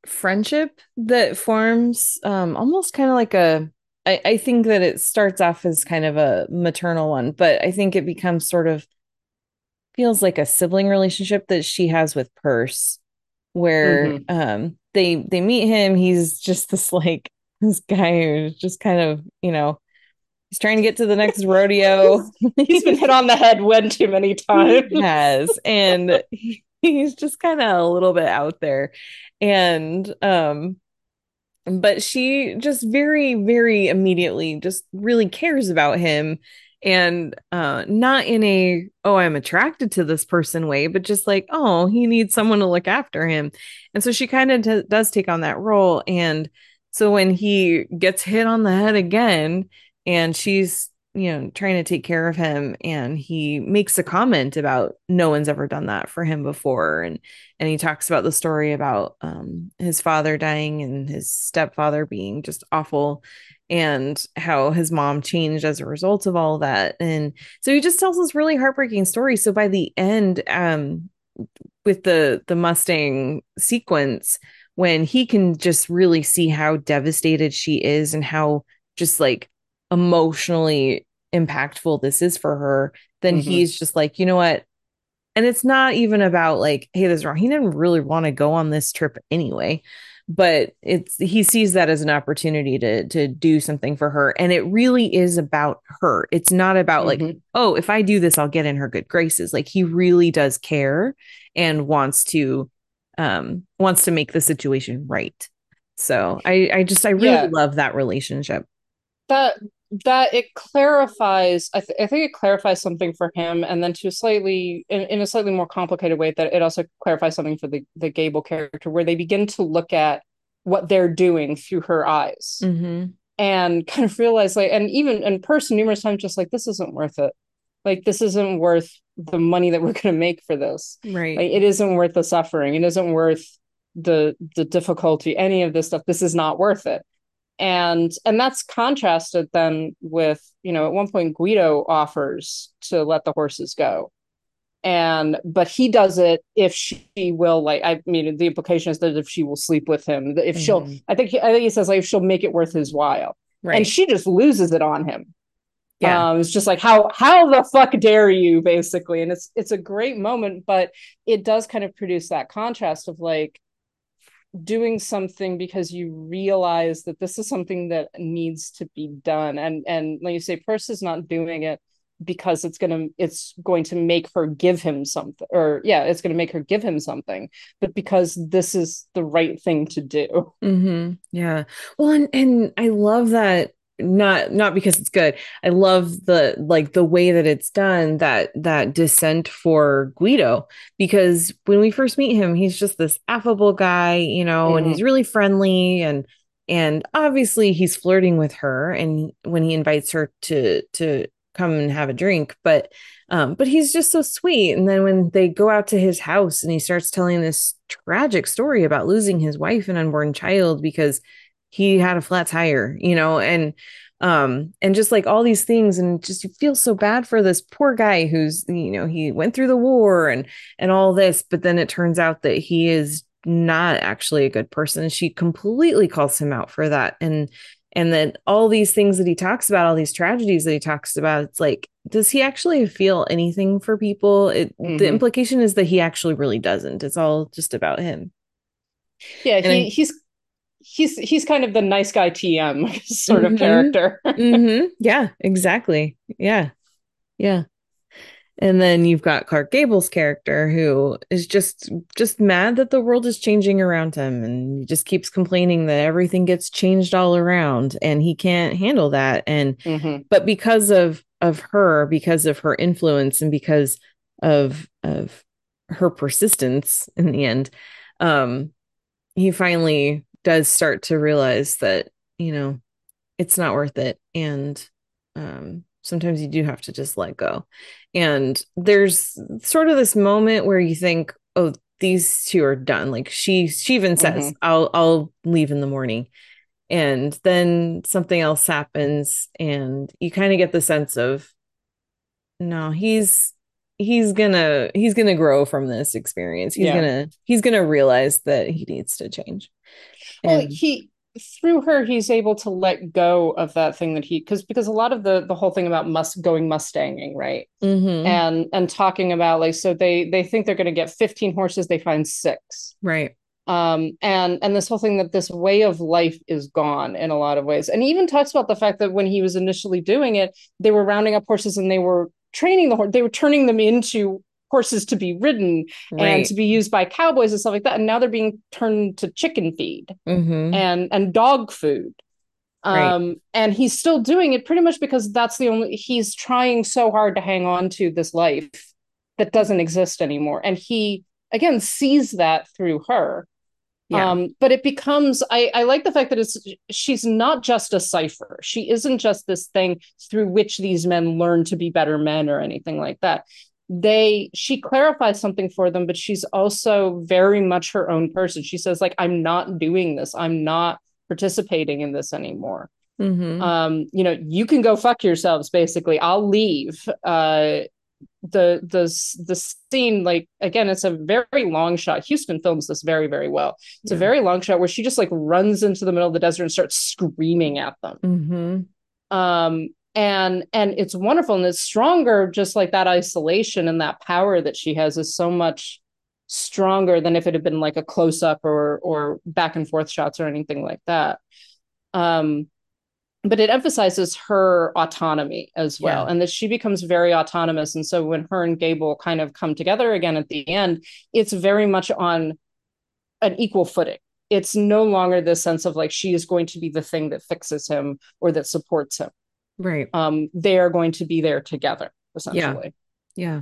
Speaker 7: friendship that forms um almost kind of like a I, I think that it starts off as kind of a maternal one but i think it becomes sort of feels like a sibling relationship that she has with Perce. where
Speaker 8: Mhm.
Speaker 7: um they they meet him he's just this like this guy who's just kind of you know he's trying to get to the next rodeo
Speaker 8: He's been hit on the head one too many times.
Speaker 7: he has and he- he's just kind of a little bit out there and um but she just very very immediately just really cares about him and uh not in a oh i'm attracted to this person way but just like oh he needs someone to look after him. And so she kind of t- does take on that role and so when he gets hit on the head again and she's you know trying to take care of him and he makes a comment about no one's ever done that for him before and and he talks about the story about um his father dying and his stepfather being just awful and how his mom changed as a result of all that. And so he just tells this really heartbreaking story. So by the end um with the the mustang sequence when he can just really see how devastated she is and how just like emotionally impactful this is for her then
Speaker 8: Mhm.
Speaker 7: he's just like you know what? And it's not even about like hey this is wrong. He didn't really want to go on this trip anyway but it's he sees that as an opportunity to to do something for her. And it really is about her. It's not about like
Speaker 8: Mhm.
Speaker 7: oh if i do this i'll get in her good graces. Like he really does care and wants to um wants to make the situation right. So i i just i really
Speaker 8: Yeah.
Speaker 7: love that relationship.
Speaker 8: That that it clarifies I, th- I think it clarifies something for him and then to a slightly in, in a slightly more complicated way that it also clarifies something for the the gable character where they begin to look at what they're doing through her eyes.
Speaker 7: Mm-hmm.
Speaker 8: and kind of realize like and even in person numerous times just like this isn't worth it. Like this isn't worth the money that we're going to make for this.
Speaker 7: Right.
Speaker 8: Like it isn't worth the suffering. It isn't worth the the difficulty any of this stuff. This is not worth it and and that's contrasted then with you know at one point guido offers to let the horses go. And but he does it if she will like i mean the implication is that if she will sleep with him if she'll
Speaker 7: Mhm.
Speaker 8: i think he, i think he says like if she'll make it worth his while.
Speaker 7: Right.
Speaker 8: And she just loses it on him.
Speaker 7: Yeah.
Speaker 8: Um, it's just like how how the fuck dare you basically. And it's it's a great moment but it does kind of produce that contrast of like doing something because you realize that this is something that needs to be done and and like you say Perce is not doing it because it's gonna it's going to make her give him something or yeah it's gonna make her give him something but because this is the right thing to do
Speaker 7: Mm-hmm. Yeah. Well, and, and I love that not not because it's good. I love the like the way that it's done that that descent for Guido because when we first meet him, he's just this affable guy, you know, and
Speaker 8: Mhm.
Speaker 7: he's really friendly and and obviously he's flirting with her and when he invites her to to come and have a drink, but um but he's just so sweet and then when they go out to his house and he starts telling this tragic story about losing his wife and unborn child because he had a flat tire you know and um and just like all these things and just you feel so bad for this poor guy who's you know he went through the war and and all this but then it turns out that he is not actually a good person. She completely calls him out for that and and then all these things that he talks about all these tragedies that he talks about it's like does he actually feel anything for people? It the
Speaker 8: Mhm.
Speaker 7: implication is that he actually really doesn't. It's all just about him.
Speaker 8: Yeah
Speaker 7: And
Speaker 8: he he's he's he's kind of the nice guy tm sort of
Speaker 7: Mhm.
Speaker 8: character
Speaker 7: hmm Yeah, exactly. Yeah. Yeah. And then you've got Clark Gable's character who is just just mad that the world is changing around him and he just keeps complaining that everything gets changed all around and he can't handle that and
Speaker 8: Mhm.
Speaker 7: but because of of her because of her influence and because of of her persistence in the end um he finally does start to realize that you know it's not worth it. And um sometimes you do have to just let go. And there's sort of this moment where you think oh these two are done. Like she she even says
Speaker 8: Mhm.
Speaker 7: i'll i'll leave in the morning. And then something else happens and you kind of get the sense of no he's he's gonna he's gonna grow from this experience. He's
Speaker 8: Yeah.
Speaker 7: gonna he's gonna realize that he needs to change
Speaker 8: well he through her he's able to let go of that thing that he because because a lot of the the whole thing about must going mustanging right?
Speaker 7: Mhm.
Speaker 8: and and talking about like so they they think they're going to get 15 horses they find six.
Speaker 7: Right.
Speaker 8: Um and and this whole thing that this way of life is gone in a lot of ways. And he even talks about the fact that when he was initially doing it they were rounding up horses and they were training the horse they were turning them into horses to be ridden and to be used by cowboys and stuff like that. And now they're being turned to chicken feed
Speaker 7: Mm-hmm.
Speaker 8: and and dog food.
Speaker 7: Right.
Speaker 8: um and he's still doing it pretty much because that's the only he's trying so hard to hang on to this life that doesn't exist anymore. And he again sees that through her.
Speaker 7: Yeah.
Speaker 8: um but it becomes i i like the fact that it's she's not just a cipher. She isn't just this thing through which these men learn to be better men or anything like that they she clarifies something for them but she's also very much her own person. She says like i'm not doing this. I'm not participating in this anymore.
Speaker 7: Mm-hmm.
Speaker 8: um you know you can go fuck yourselves basically. I'll leave. Uh the the the scene like again it's a very long shot. Huston films this very very well. It's a very long shot where she just like runs into the middle of the desert and starts screaming at them.
Speaker 7: Mm-hmm.
Speaker 8: um and and it's wonderful and it's stronger just like that isolation and that power that she has is so much stronger than if it had been like a close up or or back and forth shots or anything like that. Um but it emphasizes her autonomy as well
Speaker 7: Yeah.
Speaker 8: and that she becomes very autonomous. And so when her and gable kind of come together again at the end it's very much on an equal footing. It's no longer this sense of like she is going to be the thing that fixes him or that supports him
Speaker 7: Right.
Speaker 8: um they are going to be there together essentially
Speaker 7: Yeah. yeah.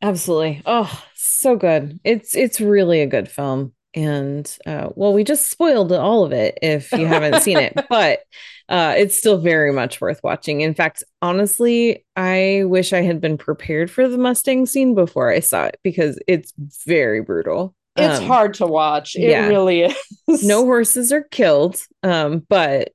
Speaker 7: Absolutely. Oh, so good. It's it's really a good film. And uh well, we just spoiled all of it if you haven't seen it, but uh it's still very much worth watching. In fact, honestly, I wish I had been prepared for the Mustang scene before I saw it because it's very brutal.
Speaker 8: it's
Speaker 7: Um,
Speaker 8: hard to watch it
Speaker 7: yeah.
Speaker 8: really is
Speaker 7: No horses are killed. Um, but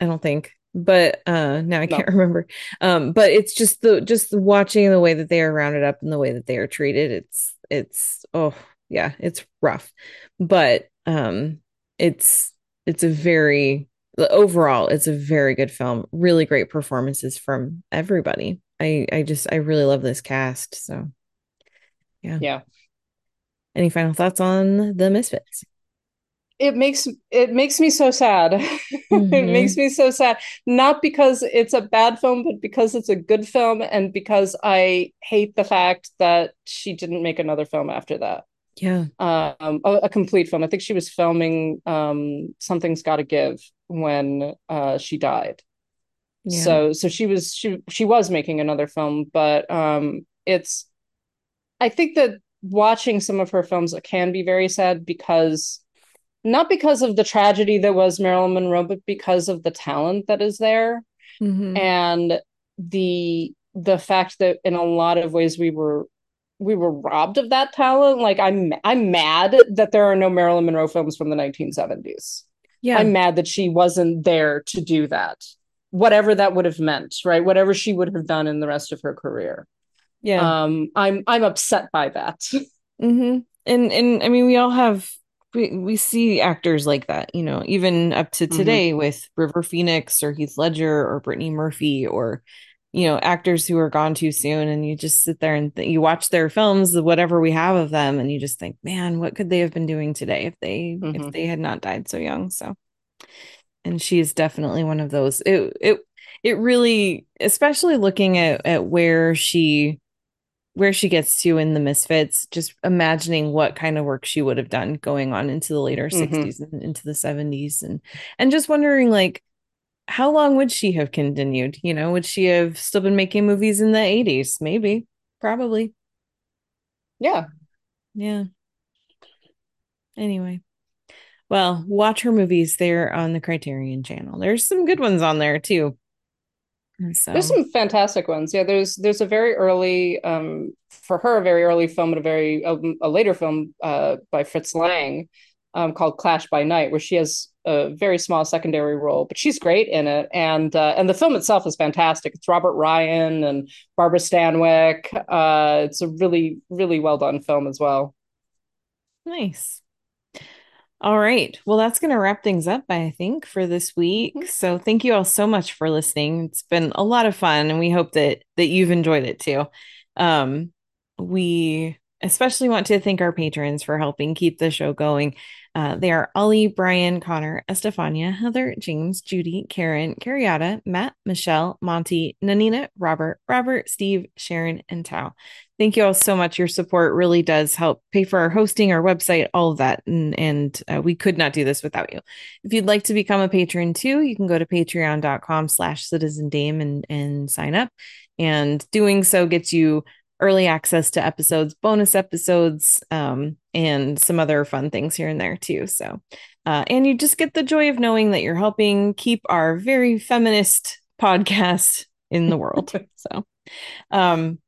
Speaker 7: I don't think. But uh now I can't remember. Um, but it's just the just watching the way that they are rounded up and the way that they are treated. It's it's oh yeah, it's rough. But um it's it's a very overall it's a very good film. Really great performances from everybody. I I just I really love this cast. So yeah.
Speaker 8: Yeah.
Speaker 7: Any final thoughts on the Misfits?
Speaker 8: it makes it makes me so sad it
Speaker 7: Mhm.
Speaker 8: makes me so sad not because it's a bad film but because it's a good film and because i hate the fact that she didn't make another film after that
Speaker 7: Yeah.
Speaker 8: um a, a complete film i think she was filming um something's gotta give when uh she died
Speaker 7: Yeah.
Speaker 8: so so she was she she was making another film but um it's i think that watching some of her films can be very sad because not because of the tragedy that was Marilyn Monroe but because of the talent that is there
Speaker 7: Mhm.
Speaker 8: and the the fact that in a lot of ways we were we were robbed of that talent like i'm i'm mad that there are no Marilyn Monroe films from the 1970s
Speaker 7: Yeah.
Speaker 8: I'm mad that she wasn't there to do that. Whatever that would have meant, right? Whatever she would have done in the rest of her career.
Speaker 7: yeah.
Speaker 8: Um, I'm I'm upset by that.
Speaker 7: hmm And and I mean, we all have we we see actors like that, you know, even up to
Speaker 8: Mhm.
Speaker 7: today with River Phoenix or Heath Ledger or Brittany Murphy or you know actors who are gone too soon, and you just sit there and th- you watch their films, whatever we have of them, and you just think, man, what could they have been doing today if they if
Speaker 8: Mhm.
Speaker 7: they had not died so young? So, and she is definitely one of those. It it it really, especially looking at at where she where she gets to in the misfits just imagining what kind of work she would have done going on into the later
Speaker 8: Mhm.
Speaker 7: 60s and into the 70s and and just wondering like how long would she have continued? You know would she have still been making movies in the 80s maybe. Probably.
Speaker 8: Yeah.
Speaker 7: yeah. Anyway. Well watch her movies. There on the criterion channel. There's some good ones on there too And so
Speaker 8: There's some fantastic ones. Yeah, there's there's a very early um for her a very early film and a very a, a later film uh by Fritz Lang um called Clash by Night where she has a very small secondary role, but she's great in it and uh and the film itself is fantastic. It's Robert Ryan and Barbara Stanwyck. Uh it's a really really well done film as well.
Speaker 7: Nice. All right. Well, that's going to wrap things up, I think, for this week.
Speaker 8: Mhm.
Speaker 7: So thank you all so much for listening. It's been a lot of fun, and we hope that that you've enjoyed it too. Um, we especially want to thank our patrons for helping keep the show going. Uh, they are Ollie, Brian, Connor, Estefania, Heather, James, Judy, Karen, Carriata, Matt, Michelle, Monty, Nanina, Robert, Robert, Steve, Sharon, and Tao. Thank you all so much. Your support really does help pay for our hosting, our website, all of that. And, and uh, we could not do this without you. If you'd like to become a patron too, you can go to patreon.com slash citizen dame and, and sign up. And doing so gets you early access to episodes, bonus episodes, um, and some other fun things here and there too. So, uh, and you just get the joy of knowing that you're helping keep our very feminist podcast in the world. so, um,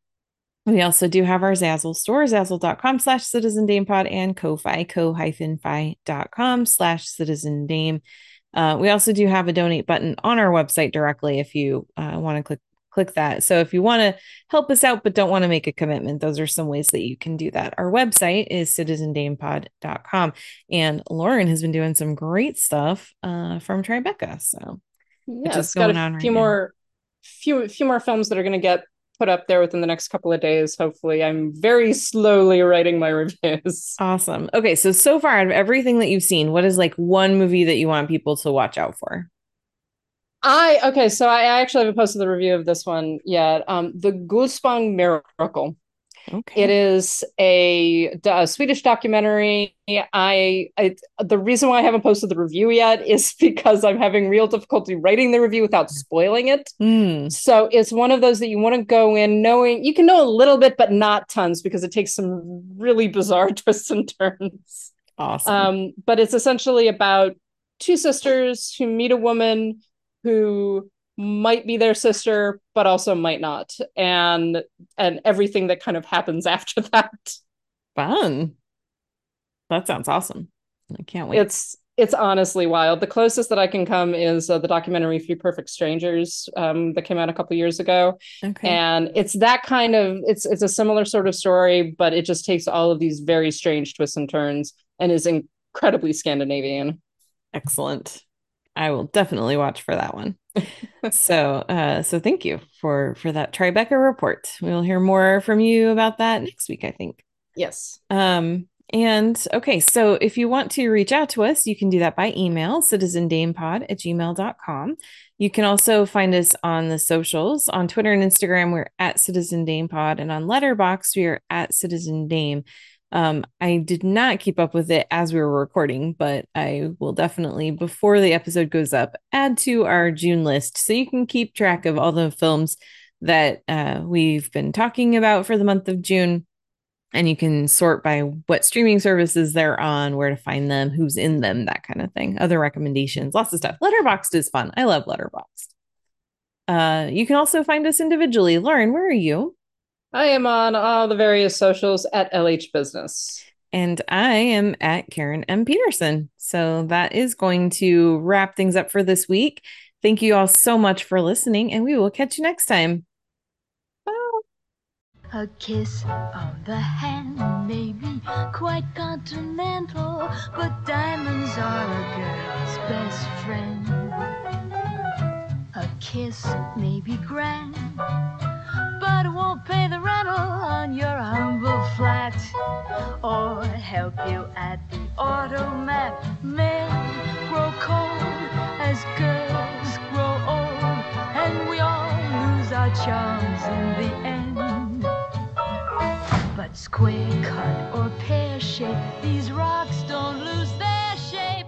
Speaker 7: we also do have our Zazzle store, zazzle.com slash citizen dame pod and ko-fi, ko-fi.com slash citizen dame. Uh, we also do have a donate button on our website directly if you uh, want to click click that. So if you want to help us out but don't want to make a commitment, those are some ways that you can do that. Our website is citizendamepod.com and Lauren has been doing some great stuff uh, from Tribeca. So
Speaker 8: yeah, it's got a few right more now. few few more films that are going to get put up there within the next couple of days. Hopefully, I'm very slowly writing my reviews.
Speaker 7: Awesome. Okay, so so far out of everything that you've seen, what is like one movie that you want people to watch out for?
Speaker 8: I okay, so I actually haven't posted the review of this one yet. Um, the Gullspång Miracle. Okay. It is a, a, Swedish documentary. I, I the reason why I haven't posted the review yet is because I'm having real difficulty writing the review without spoiling it.
Speaker 7: Mm.
Speaker 8: So it's one of those that you want to go in knowing you can know a little bit, but not tons because it takes some really bizarre twists and turns.
Speaker 7: Awesome.
Speaker 8: Um, but it's essentially about two sisters who meet a woman who might be their sister but also might not. And and everything that kind of happens after that.
Speaker 7: Fun. That sounds awesome. I can't wait.
Speaker 8: It's it's honestly wild. The closest that i can come is uh, the documentary three perfect strangers um, that came out a couple years ago.
Speaker 7: Okay.
Speaker 8: and it's that kind of it's it's a similar sort of story but it just takes all of these very strange twists and turns and is incredibly scandinavian.
Speaker 7: Excellent I will definitely watch for that one. so, uh, so thank you for for that Tribeca report. We'll hear more from you about that next week, I think.
Speaker 8: Yes.
Speaker 7: Um, and okay, so if you want to reach out to us, you can do that by email, citizendamepod at gmail.com. You can also find us on the socials. On Twitter and Instagram, we're at Citizen Dame Pod, and on Letterboxd, we are at Citizen Dame. Um, I did not keep up with it as we were recording, but I will definitely, before the episode goes up, add to our June list so you can keep track of all the films that uh, we've been talking about for the month of June. And you can sort by what streaming services they're on, where to find them, who's in them, that kind of thing. Other recommendations, lots of stuff. Letterboxd is fun. I love Letterboxd. Uh, you can also find us individually. Lauren, where are you?
Speaker 8: I am on all the various socials at LH Business.
Speaker 7: And I am at Karen M. Peterson. So that is going to wrap things up for this week. Thank you all so much for listening, and we will catch you next time.
Speaker 6: Bye. A kiss on the hand may be quite continental, but diamonds are a girl's best friend. A kiss may be grand but won't pay the rental on your humble flat or help you at the automat. Men grow cold as girls grow old, and we all lose our charms in the end. But square cut or pear shape, these rocks don't lose their shape.